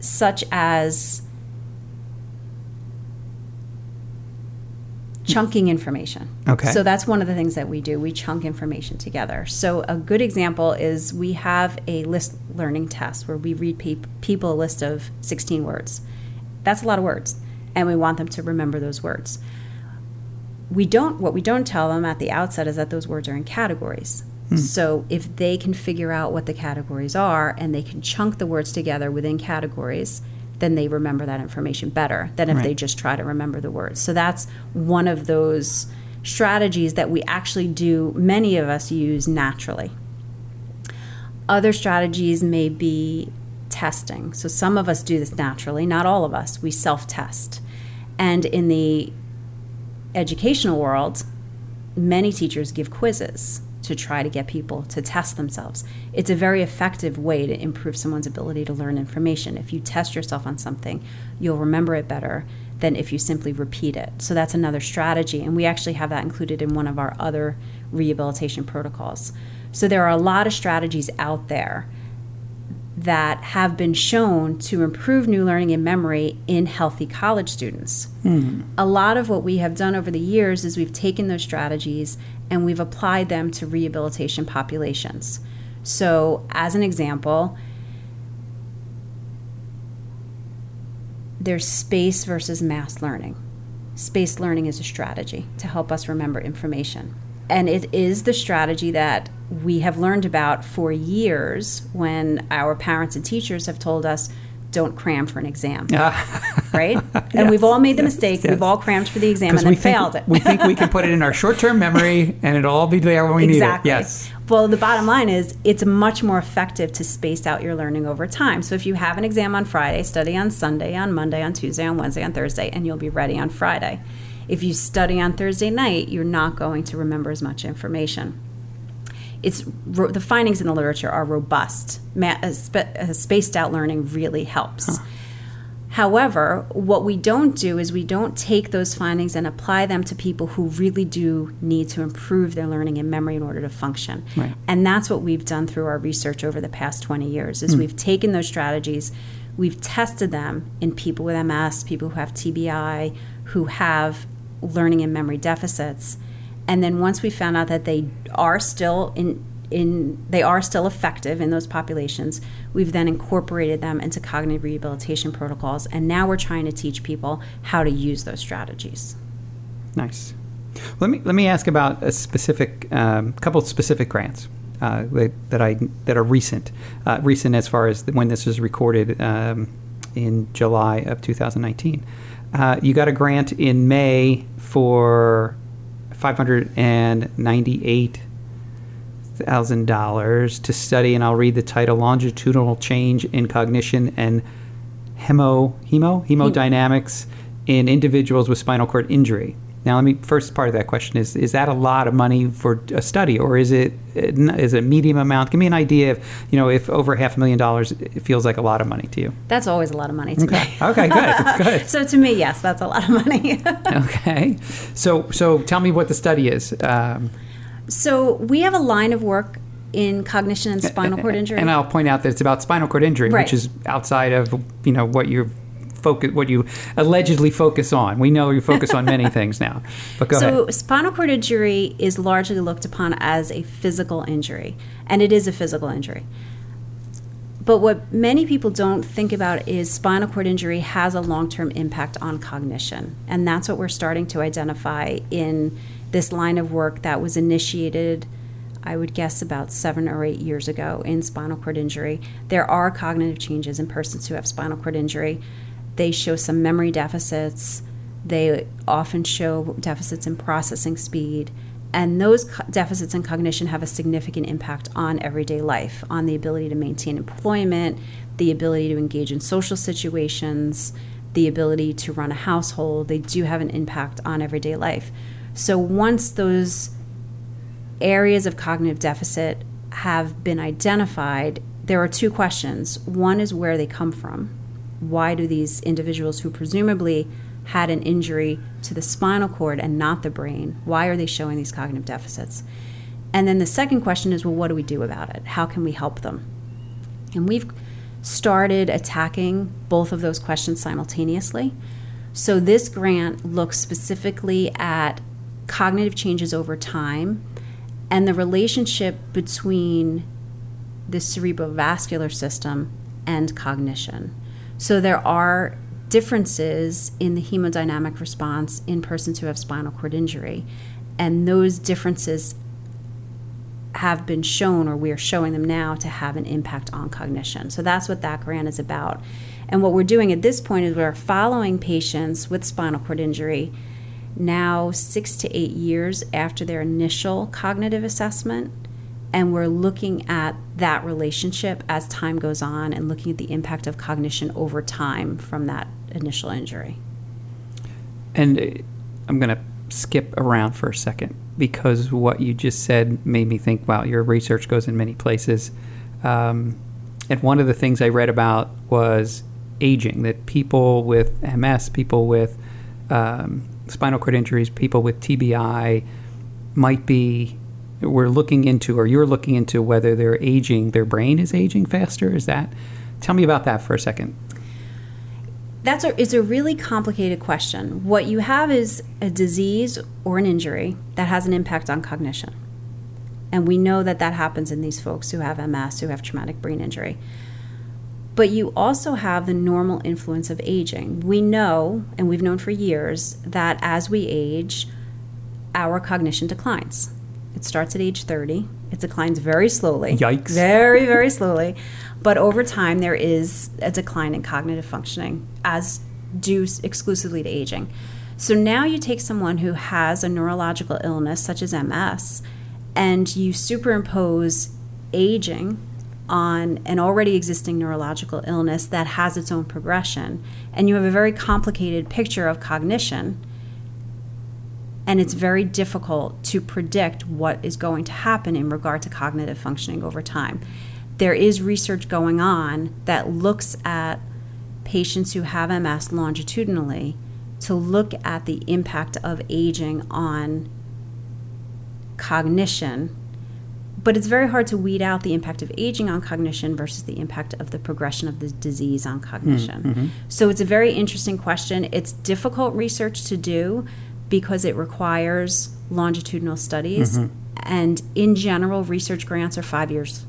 such as chunking information. Okay. So that's one of the things that we do. We chunk information together. So a good example is we have a list learning test where we read pe- people a list of 16 words. That's a lot of words, and we want them to remember those words. We don't what we don't tell them at the outset is that those words are in categories. Hmm. So if they can figure out what the categories are and they can chunk the words together within categories, then they remember that information better than if right. they just try to remember the words. So that's one of those strategies that we actually do, many of us use naturally. Other strategies may be testing. So some of us do this naturally, not all of us. We self test. And in the educational world, many teachers give quizzes to try to get people to test themselves. It's a very effective way to improve someone's ability to learn information. If you test yourself on something, you'll remember it better than if you simply repeat it. So that's another strategy, and we actually have that included in one of our other rehabilitation protocols. So there are a lot of strategies out there that have been shown to improve new learning and memory in healthy college students. Mm. A lot of what we have done over the years is we've taken those strategies and we've applied them to rehabilitation populations. So, as an example, there's space versus mass learning. Space learning is a strategy to help us remember information. And it is the strategy that we have learned about for years when our parents and teachers have told us don't cram for an exam. *laughs* right? And yes, we've all made the mistake. Yes. We've all crammed for the exam and then failed it. we think we can put it in our short term memory and it'll all be there when we exactly. need it. Yes. Well, the bottom line is it's much more effective to space out your learning over time. So if you have an exam on Friday, study on Sunday, on Monday, on Tuesday, on Wednesday, on Thursday, and you'll be ready on Friday. If you study on Thursday night, you're not going to remember as much information it's the findings in the literature are robust. Spaced out learning really helps. Huh. However, what we don't do is we don't take those findings and apply them to people who really do need to improve their learning and memory in order to function. Right. And that's what we've done through our research over the past 20 years is mm. we've taken those strategies, we've tested them in people with MS, people who have TBI, who have learning and memory deficits, and then once we found out that they are still in in they are still effective in those populations. We've then incorporated them into cognitive rehabilitation protocols, and now we're trying to teach people how to use those strategies. Nice. Let me let me ask about a specific um, couple of specific grants uh, that, that I that are recent, uh, recent as far as when this was recorded um, in July of 2019. Uh, you got a grant in May for five hundred and ninety-eight thousand dollars to study, and I'll read the title: longitudinal change in cognition and hemo hemo hemodynamics in individuals with spinal cord injury. Now, let me first part of that question is: Is that a lot of money for a study, or is it is it a medium amount? Give me an idea of you know if over half a million dollars it feels like a lot of money to you. That's always a lot of money to Okay. me. Okay. Good. *laughs* Good. so to me, yes, that's a lot of money. *laughs* okay. So so tell me what the study is. Um, so we have a line of work in cognition and spinal cord injury. And I'll point out that it's about spinal cord injury, Right. which is outside of you know what you focus, what you allegedly focus on. We know you focus on many *laughs* things now, but go so ahead. spinal cord injury is largely looked upon as a physical injury, and it is a physical injury. But what many people don't think about is spinal cord injury has a long term impact on cognition. And that's what we're starting to identify in this line of work that was initiated, I would guess, about seven or eight years ago in spinal cord injury. There are cognitive changes in persons who have spinal cord injury. They show some memory deficits, they often show deficits in processing speed. And those co- deficits in cognition have a significant impact on everyday life, on the ability to maintain employment, the ability to engage in social situations, the ability to run a household. They do have an impact on everyday life. So once those areas of cognitive deficit have been identified, there are two questions. One is where they come from. Why do these individuals who presumably had an injury to the spinal cord and not the brain, why are they showing these cognitive deficits? And then the second question is, well, what do we do about it? How can we help them? And we've started attacking both of those questions simultaneously. So this grant looks specifically at cognitive changes over time and the relationship between the cerebrovascular system and cognition. So there are differences in the hemodynamic response in persons who have spinal cord injury, and those differences have been shown, or we are showing them now, to have an impact on cognition. So that's what that grant is about. And what we're doing at this point is we're following patients with spinal cord injury now six to eight years after their initial cognitive assessment. And we're looking at that relationship as time goes on and looking at the impact of cognition over time from that initial injury. And uh, I'm going to skip around for a second because what you just said made me think, wow, your research goes in many places. Um, and one of the things I read about was aging, that people with MS, people with um, spinal cord injuries, people with TBI might be, we're looking into, or you're looking into whether they're aging, their brain is aging faster. Is that? Tell me about that for a second. That's a, it's a really complicated question. What you have is a disease or an injury that has an impact on cognition. And we know that that happens in these folks who have MS, who have traumatic brain injury. But you also have the normal influence of aging. We know, and we've known for years, that as we age, our cognition declines. It starts at age 30. It declines very slowly. Yikes. Very, very slowly. But over time, there is a decline in cognitive functioning as due exclusively to aging. So now you take someone who has a neurological illness, such as MS, and you superimpose aging on an already existing neurological illness that has its own progression, and you have a very complicated picture of cognition and it's very difficult to predict what is going to happen in regard to cognitive functioning over time. There is research going on that looks at patients who have MS longitudinally to look at the impact of aging on cognition. But it's very hard to weed out the impact of aging on cognition versus the impact of the progression of the disease on cognition. Mm-hmm. So it's a very interesting question. It's difficult research to do because it requires longitudinal studies mm-hmm. And in general, research grants are five years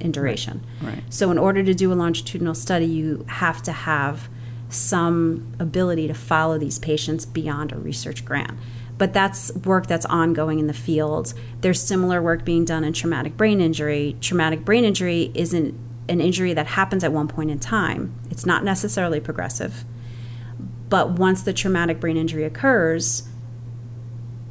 in duration. Right. So, in order to do a longitudinal study, you have to have some ability to follow these patients beyond a research grant. But that's work that's ongoing in the field. There's similar work being done in traumatic brain injury. Traumatic brain injury isn't an injury that happens at one point in time, it's not necessarily progressive. But once the traumatic brain injury occurs,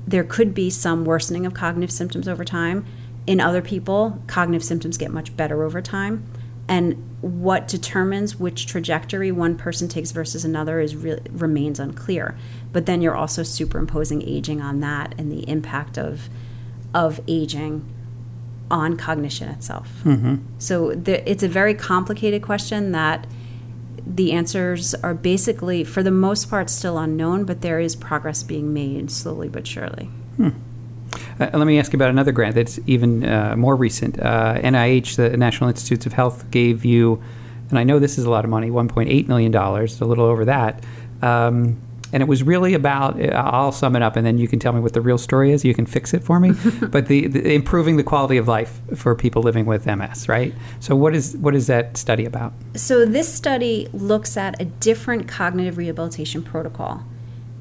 there could be some worsening of cognitive symptoms over time. In other people, cognitive symptoms get much better over time. And what determines which trajectory one person takes versus another is really remains unclear. But then you're also superimposing aging on that and the impact of of aging on cognition itself. Mm-hmm. So the, it's a very complicated question that the answers are basically, for the most part, still unknown, but there is progress being made slowly but surely. Uh, let me ask you about another grant that's even uh, more recent. Uh, NIH, the National Institutes of Health, gave you, and I know this is a lot of money, $1.8 million, a little over that. Um, and it was really about uh, i'll sum it up and then you can tell me what the real story is you can fix it for me *laughs* but the, the, improving the quality of life for people living with ms right so what is what is that study about So this study looks at a different cognitive rehabilitation protocol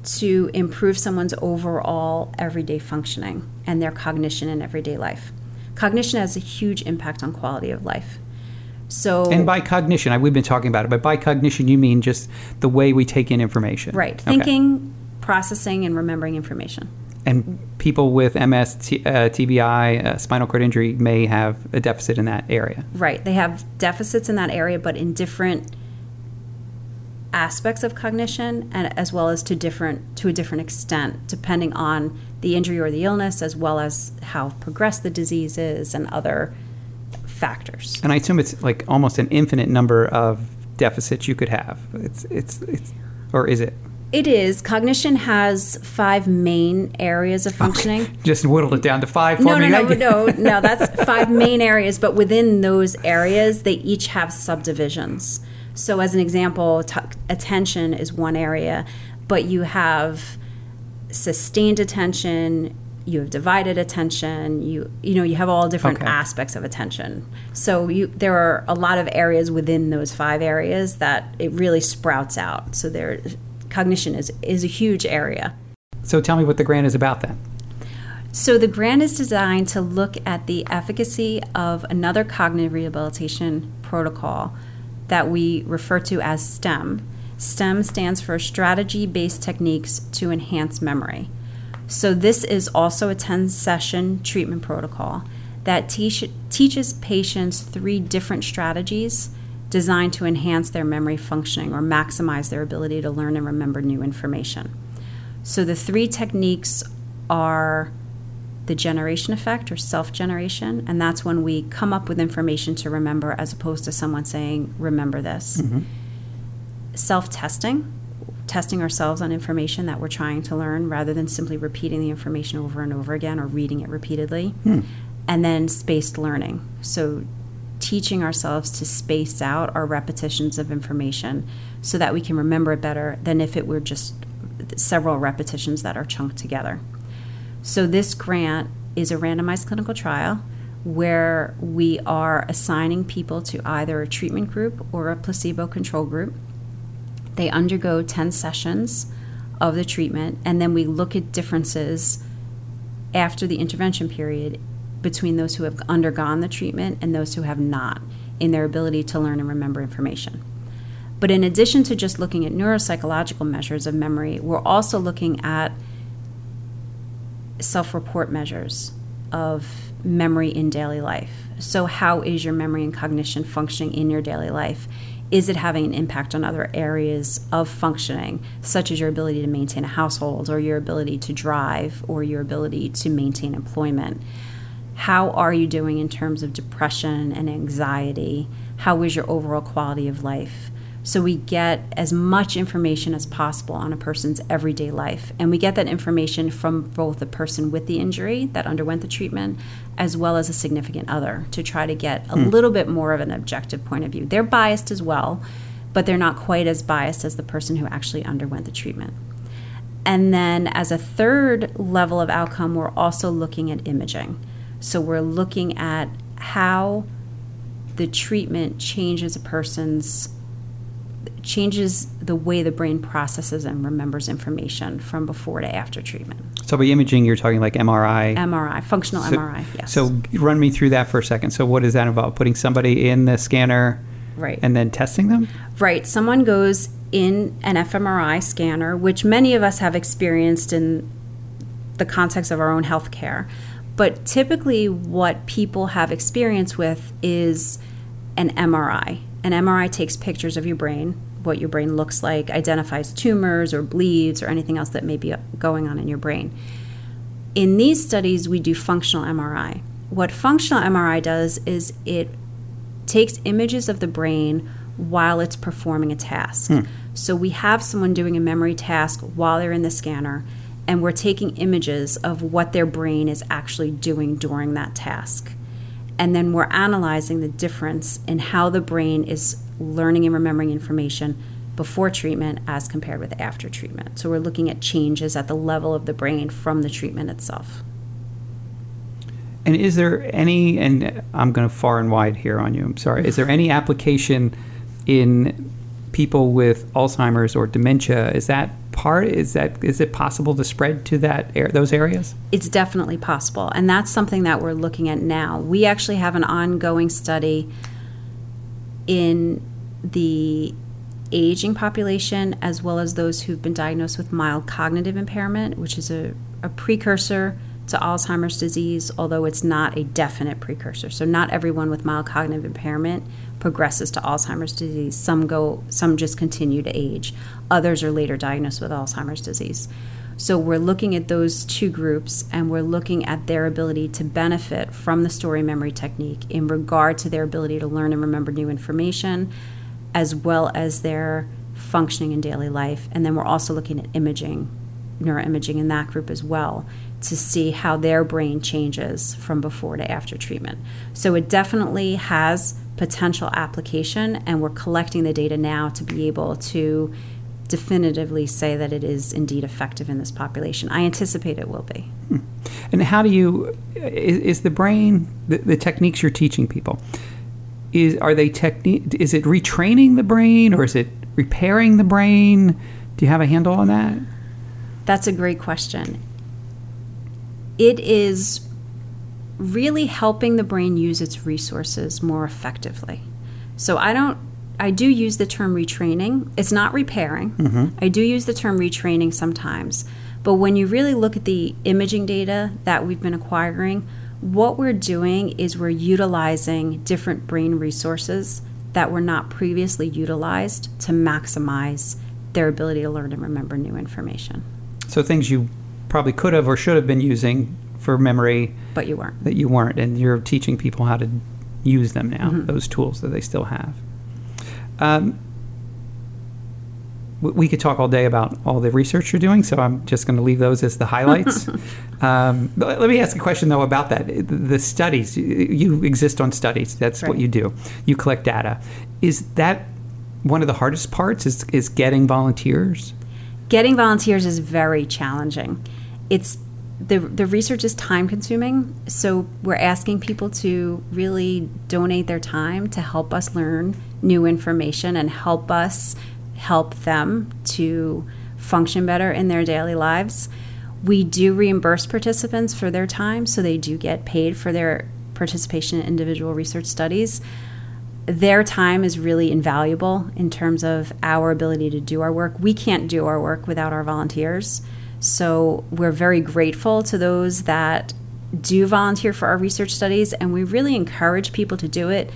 to improve someone's overall everyday functioning and their cognition in everyday life. Cognition has a huge impact on quality of life. So and by cognition I, we've been talking about it but by cognition you mean just the way we take in information right, Okay. thinking, processing and remembering information. and people with ms T, uh, tbi uh, spinal cord injury may have a deficit in that area Right. They have deficits in that area, but in different aspects of cognition and as well as to different to a different extent depending on the injury or the illness as well as how progressed the disease is and other factors. And I assume it's like almost an infinite number of deficits you could have. It's it's it's or is it? It is cognition has five main areas of functioning. *laughs* Just whittled it down to five No, no, no, no, *laughs* no. That's five main areas, but within those areas, they each have subdivisions. So, as an example, t- attention is one area, but you have sustained attention, you have divided attention, you you know you have all different Okay. aspects of attention. So you there are a lot of areas within those five areas that it really sprouts out. So there, cognition is is a huge area. So tell me what the grant is about then. So the grant is designed to look at the efficacy of another cognitive rehabilitation protocol that we refer to as STEM. STEM stands for Strategy Based Techniques to Enhance Memory. So this is also a 10 session treatment protocol that teach, teaches patients three different strategies designed to enhance their memory functioning or maximize their ability to learn and remember new information. So the three techniques are the generation effect or self generation, and that's when we come up with information to remember as opposed to someone saying, Remember this. Mm-hmm. Self testing, testing ourselves on information that we're trying to learn rather than simply repeating the information over and over again or reading it repeatedly. Hmm. And then spaced learning. So teaching ourselves to space out our repetitions of information so that we can remember it better than if it were just several repetitions that are chunked together. So, this grant is a randomized clinical trial where we are assigning people to either a treatment group or a placebo control group. They undergo 10 sessions of the treatment, and then we look at differences after the intervention period between those who have undergone the treatment and those who have not in their ability to learn and remember information. But in addition to just looking at neuropsychological measures of memory, we're also looking at self report measures of memory in daily life. So, how is your memory and cognition functioning in your daily life? Is it having an impact on other areas of functioning, such as your ability to maintain a household, or your ability to drive, or your ability to maintain employment? How are you doing in terms of depression and anxiety? How is your overall quality of life? So we get as much information as possible on a person's everyday life. And we get that information from both the person with the injury that underwent the treatment as well as a significant other to try to get a hmm. little bit more of an objective point of view. They're biased as well, but they're not quite as biased as the person who actually underwent the treatment. And then, as a third level of outcome, we're also looking at imaging. So we're looking at how the treatment changes a person's changes the way the brain processes and remembers information from before to after treatment. So by imaging, you're talking like MRI. MRI, functional So- MRI, yes. So run me through that for a second. So what does that involve? Putting somebody in the scanner right. and then testing them? Right. Someone goes in an fMRI scanner, which many of us have experienced in the context of our own healthcare. But typically, what people have experience with is an MRI. An MRI takes pictures of your brain, what your brain looks like, identifies tumors or bleeds or anything else that may be going on in your brain. In these studies, we do functional MRI. What functional MRI does is it takes images of the brain while it's performing a task. Hmm. So we have someone doing a memory task while they're in the scanner, and we're taking images of what their brain is actually doing during that task. And then we're analyzing the difference in how the brain is learning and remembering information before treatment as compared with after treatment. So we're looking at changes at the level of the brain from the treatment itself. And is there any, and I'm going to far and wide here on you, I'm sorry, is there any application in people with Alzheimer's or dementia? Is that part, is that, is it possible to spread to that, those areas? It's definitely possible, and that's something that we're looking at now. We actually have an ongoing study in the aging population as well as those who've been diagnosed with mild cognitive impairment, which is a, a precursor to Alzheimer's disease, although it's not a definite precursor. So not everyone with mild cognitive impairment progresses to Alzheimer's disease. Some go some just continue to age. Others are later diagnosed with Alzheimer's disease. So we're looking at those two groups and we're looking at their ability to benefit from the story memory technique in regard to their ability to learn and remember new information as well as their functioning in daily life. And then we're also looking at imaging, neuroimaging in that group as well to see how their brain changes from before to after treatment. So it definitely has potential application and we're collecting the data now to be able to definitively say that it is indeed effective in this population. I anticipate it will be. Hmm. And how do you, is, is the brain, the, the techniques you're teaching people, is, are they technique, is it retraining the brain or is it repairing the brain? Do you have a handle on that? That's a great question. It is really helping the brain use its resources more effectively. So I don't I do use the term retraining. It's not repairing. Mm-hmm. I do use the term retraining sometimes. But when you really look at the imaging data that we've been acquiring, what we're doing is we're utilizing different brain resources that were not previously utilized to maximize their ability to learn and remember new information. So things you probably could have or should have been using for memory But you weren't. that you weren't, and you're teaching people how to use them now, Mm-hmm. those tools that they still have. Um, we could talk all day about all the research you're doing, so I'm just going to leave those as the highlights. *laughs* um, let me ask a question though about that. The- studies you- you exist on studies. That's what you do. You collect data. Is that one of the hardest parts? Is is getting volunteers? Getting volunteers is very challenging. It's the the research is time consuming, so we're asking people to really donate their time to help us learn new information and help us help them to function better in their daily lives. We do reimburse participants for their time, so they do get paid for their participation in individual research studies their time is really invaluable in terms of our ability to do our work. We can't do our work without our volunteers. So we're very grateful to those that do volunteer for our research studies, and we really encourage people to do it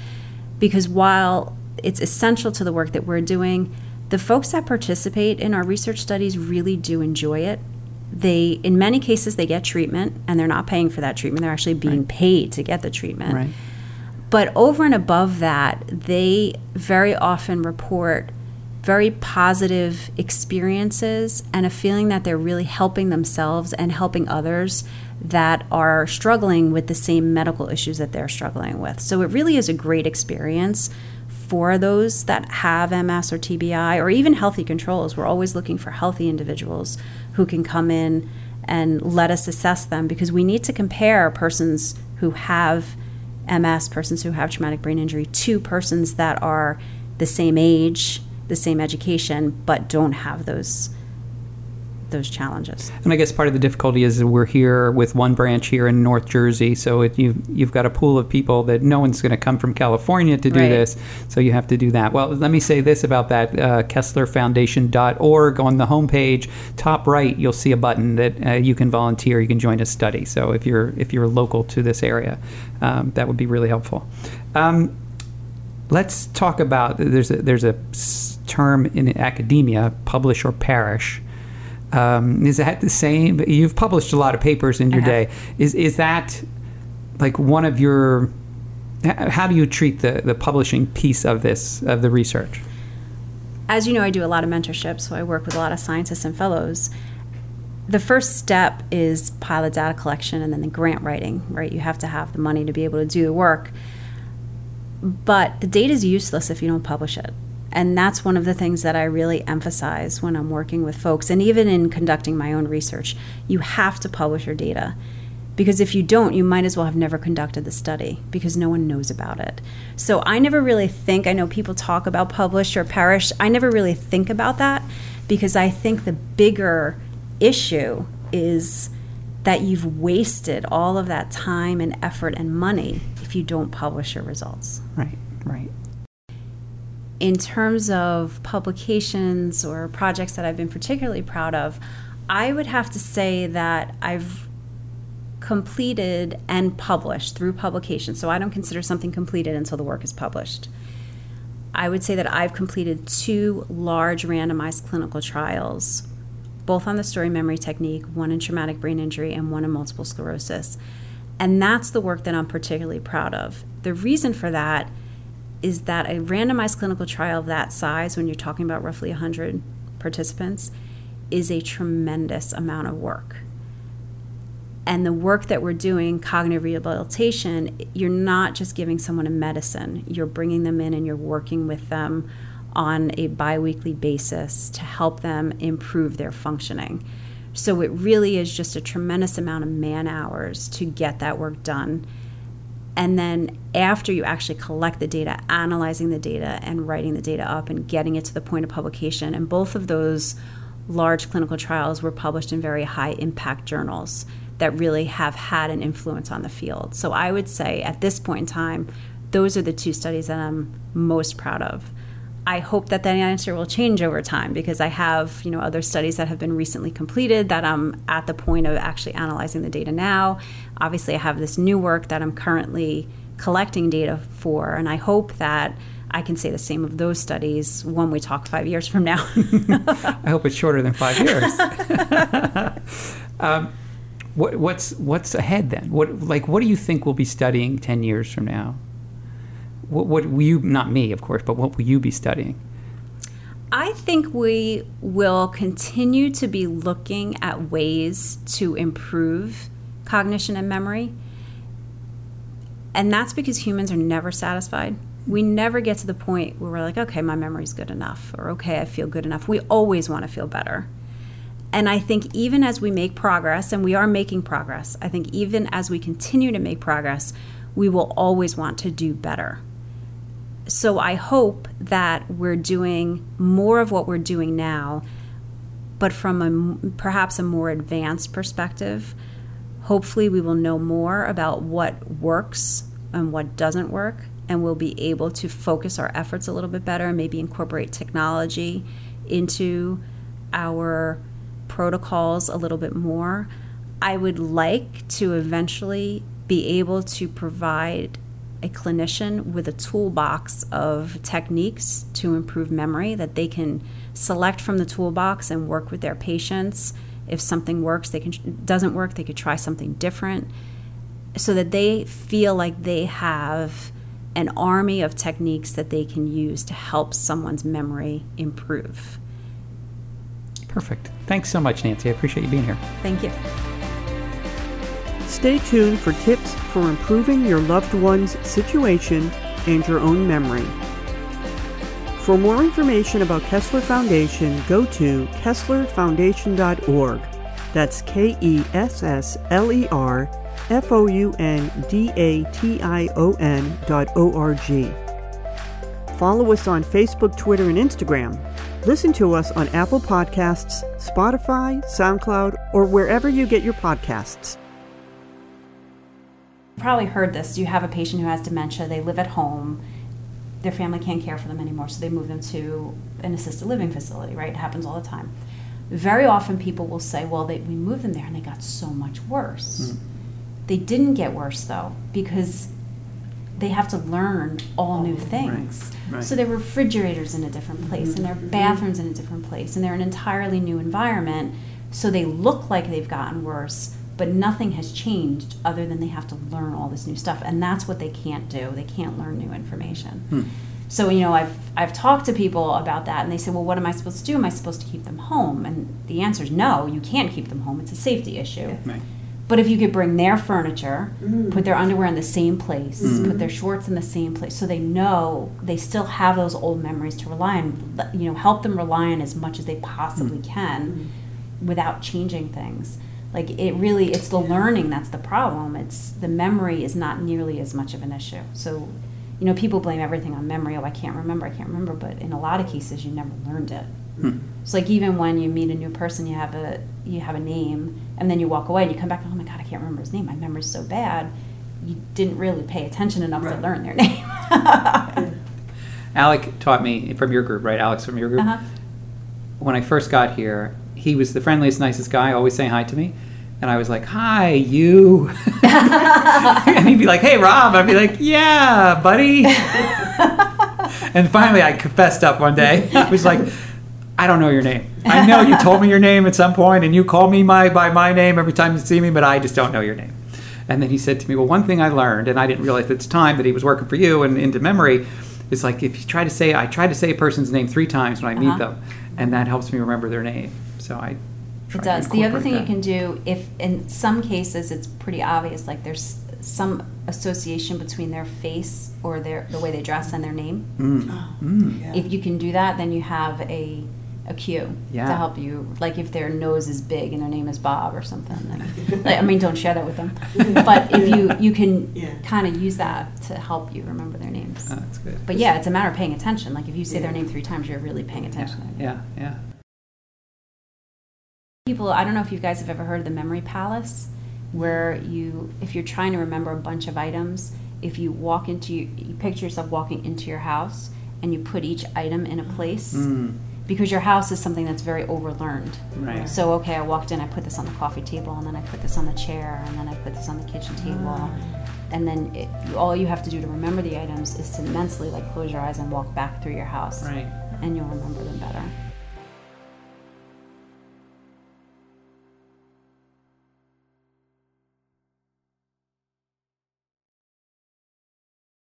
because while it's essential to the work that we're doing, the folks that participate in our research studies really do enjoy it. They, in many cases, they get treatment, and they're not paying for that treatment. They're actually being paid to get the treatment. Right. But over and above that, they very often report very positive experiences and a feeling that they're really helping themselves and helping others that are struggling with the same medical issues that they're struggling with. So it really is a great experience for those that have MS or TBI or even healthy controls. We're always looking for healthy individuals who can come in and let us assess them because we need to compare person's who have MS, persons who have traumatic brain injury, to persons that are the same age, the same education, but don't have those those challenges. And I guess part of the difficulty is we're here with one branch here in North Jersey, so it, you've you've got a pool of people that no one's going to come from California to do Right. this, so you have to do that. Well, let me say this about that: uh, KesslerFoundation.org on the homepage, top right, you'll see a button that uh, you can volunteer, you can join a study. So if you're if you're local to this area, um, that would be really helpful. Um, let's talk about there's a, there's a term in academia, publish or perish. Um, is that the same? You've published a lot of papers in your day. Is is that like one of your? How do you treat the the publishing piece of this of the research? as you know, I do a lot of mentorship, so I work with a lot of scientists and fellows. The first step is pilot data collection and then the grant writing, right? You have to have the money to be able to do the work. But the data is useless if you don't publish it. And that's one of the things that I really emphasize when I'm working with folks, and even in conducting my own research. You have to publish your data. Because if you don't, you might as well have never conducted the study because no one knows about it. So I never really think, I know people talk about publish or perish. I never really think about that because I think the bigger issue is that you've wasted all of that time and effort and money if you don't publish your results Right, right. In terms of publications or projects that I've been particularly proud of, I would have to say that I've completed and published through publication. So I don't consider something completed until the work is published. I would say that I've completed two large randomized clinical trials, both on the story memory technique, one in traumatic brain injury and one in multiple sclerosis. And that's the work that I'm particularly proud of. The reason for that is that a randomized clinical trial of that size, when you're talking about roughly 100 participants, is a tremendous amount of work. And the work that we're doing, cognitive rehabilitation, you're not just giving someone a medicine, you're bringing them in and you're working with them on a biweekly basis to help them improve their functioning. So it really is just a tremendous amount of man hours to get that work done. And then after you actually collect the data, analyzing the data and writing the data up and getting it to the point of publication. And both of those large clinical trials were published in very high impact journals that really have had an influence on the field. So I would say at this point in time, those are the two studies that I'm most proud of. I hope that that answer will change over time because I have, you know, other studies that have been recently completed that I'm at the point of actually analyzing the data now. Obviously, I have this new work that I'm currently collecting data for, and I hope that I can say the same of those studies when we talk five years from now. *laughs* I hope it's shorter than five years. *laughs* um, what, what's what's ahead then? What like what do you think we'll be studying ten years from now? What, what will you not me of course, but what will you be studying? I think we will continue to be looking at ways to improve cognition and memory. And that's because humans are never satisfied. We never get to the point where we're like, okay, my memory's good enough, or okay, I feel good enough. We always want to feel better. And I think even as we make progress, and we are making progress, I think even as we continue to make progress, we will always want to do better. So I hope that we're doing more of what we're doing now, but from a perhaps a more advanced perspective. Hopefully, we will know more about what works and what doesn't work, and we'll be able to focus our efforts a little bit better and maybe incorporate technology into our protocols a little bit more. I would like to eventually be able to provide a clinician with a toolbox of techniques to improve memory that they can select from the toolbox and work with their patients. If something works, they can doesn't work, they could try something different so that they feel like they have an army of techniques that they can use to help someone's memory improve. Perfect. Thanks so much, Nancy. I appreciate you being here. Thank you. Stay tuned for tips for improving your loved one's situation and your own memory. For more information about Kessler Foundation, go to KesslerFoundation.org. That's K E S S L E R F O U N D A T I O N dot O R G. Follow us on Facebook, Twitter, and Instagram. Listen to us on Apple Podcasts, Spotify, SoundCloud, or wherever you get your podcasts. Probably heard this. You have a patient who has dementia, they live at home, their family can't care for them anymore, so they move them to an assisted living facility, right? It happens all the time. Very often people will say, well, they, we moved them there and they got so much worse. Mm. They didn't get worse though, because they have to learn all new things. right. So their refrigerators in a different place, and their bathrooms in a different place, and they're an entirely new environment. So they look like they've gotten worse, but nothing has changed other than they have to learn all this new stuff, and that's what they can't do. They can't learn new information. Hmm. So you know, I've I've talked to people about that, and they say, "Well, what am I supposed to do? Am I supposed to keep them home?" And the answer is no. You can't keep them home. It's a safety issue. Right. But if you could bring their furniture, mm. put their underwear in the same place, hmm. put their shorts in the same place, so they know they still have those old memories to rely on. You know, help them rely on as much as they possibly hmm. can, without changing things. Like it really, it's the learning that's the problem. It's the memory is not nearly as much of an issue. So, you know, people blame everything on memory. Oh, I can't remember. I can't remember. But in a lot of cases, you never learned it. It's like even when you meet a new person, you have a you have a name, and then you walk away and you come back. And oh my god, I can't remember his name. My memory's so bad. You didn't really pay attention enough to learn their *laughs* name. Alec taught me from your group, right? Alex from your group. uh-huh. When I first got here, he was the friendliest, nicest guy, always saying hi to me. And I was like, hi, you. *laughs* and he'd be like, hey, Rob. I'd be like, yeah, buddy. *laughs* and finally, I confessed up one day. I was like, I don't know your name. I know you told me your name at some point, and you call me my, by my name every time you see me, but I just don't know your name. And then he said to me, Well, one thing I learned, and I didn't realize at the time that he was working for you and into memory, is like if you try to say, I try to say a person's name three times when I meet Uh-huh. them, and that helps me remember their name. So I. try It to does. The other incorporate thing you can do, if in some cases it's pretty obvious, like there's some association between their face or their the way they dress and their name. Mm. If you can do that, then you have a a cue Yeah. to help you. Like if their nose is big and their name is Bob or something. Then, *laughs* like, I mean, don't share that with them. But if you *laughs* you can Yeah. kind of use that to help you remember their names. Oh, that's good. But yeah, it's a matter of paying attention. Like if you say their name three times, you're really paying attention. to yeah, yeah. People, I don't know if you guys have ever heard of the Memory Palace, where you, if you're trying to remember a bunch of items, if you walk into, you picture yourself walking into your house and you put each item in a place, Mm, because your house is something that's very overlearned. right. So, okay, I walked in, I put this on the coffee table, and then I put this on the chair, and then I put this on the kitchen table. And then it, all you have to do to remember the items is to mentally like close your eyes and walk back through your house, Right. and you'll remember them better.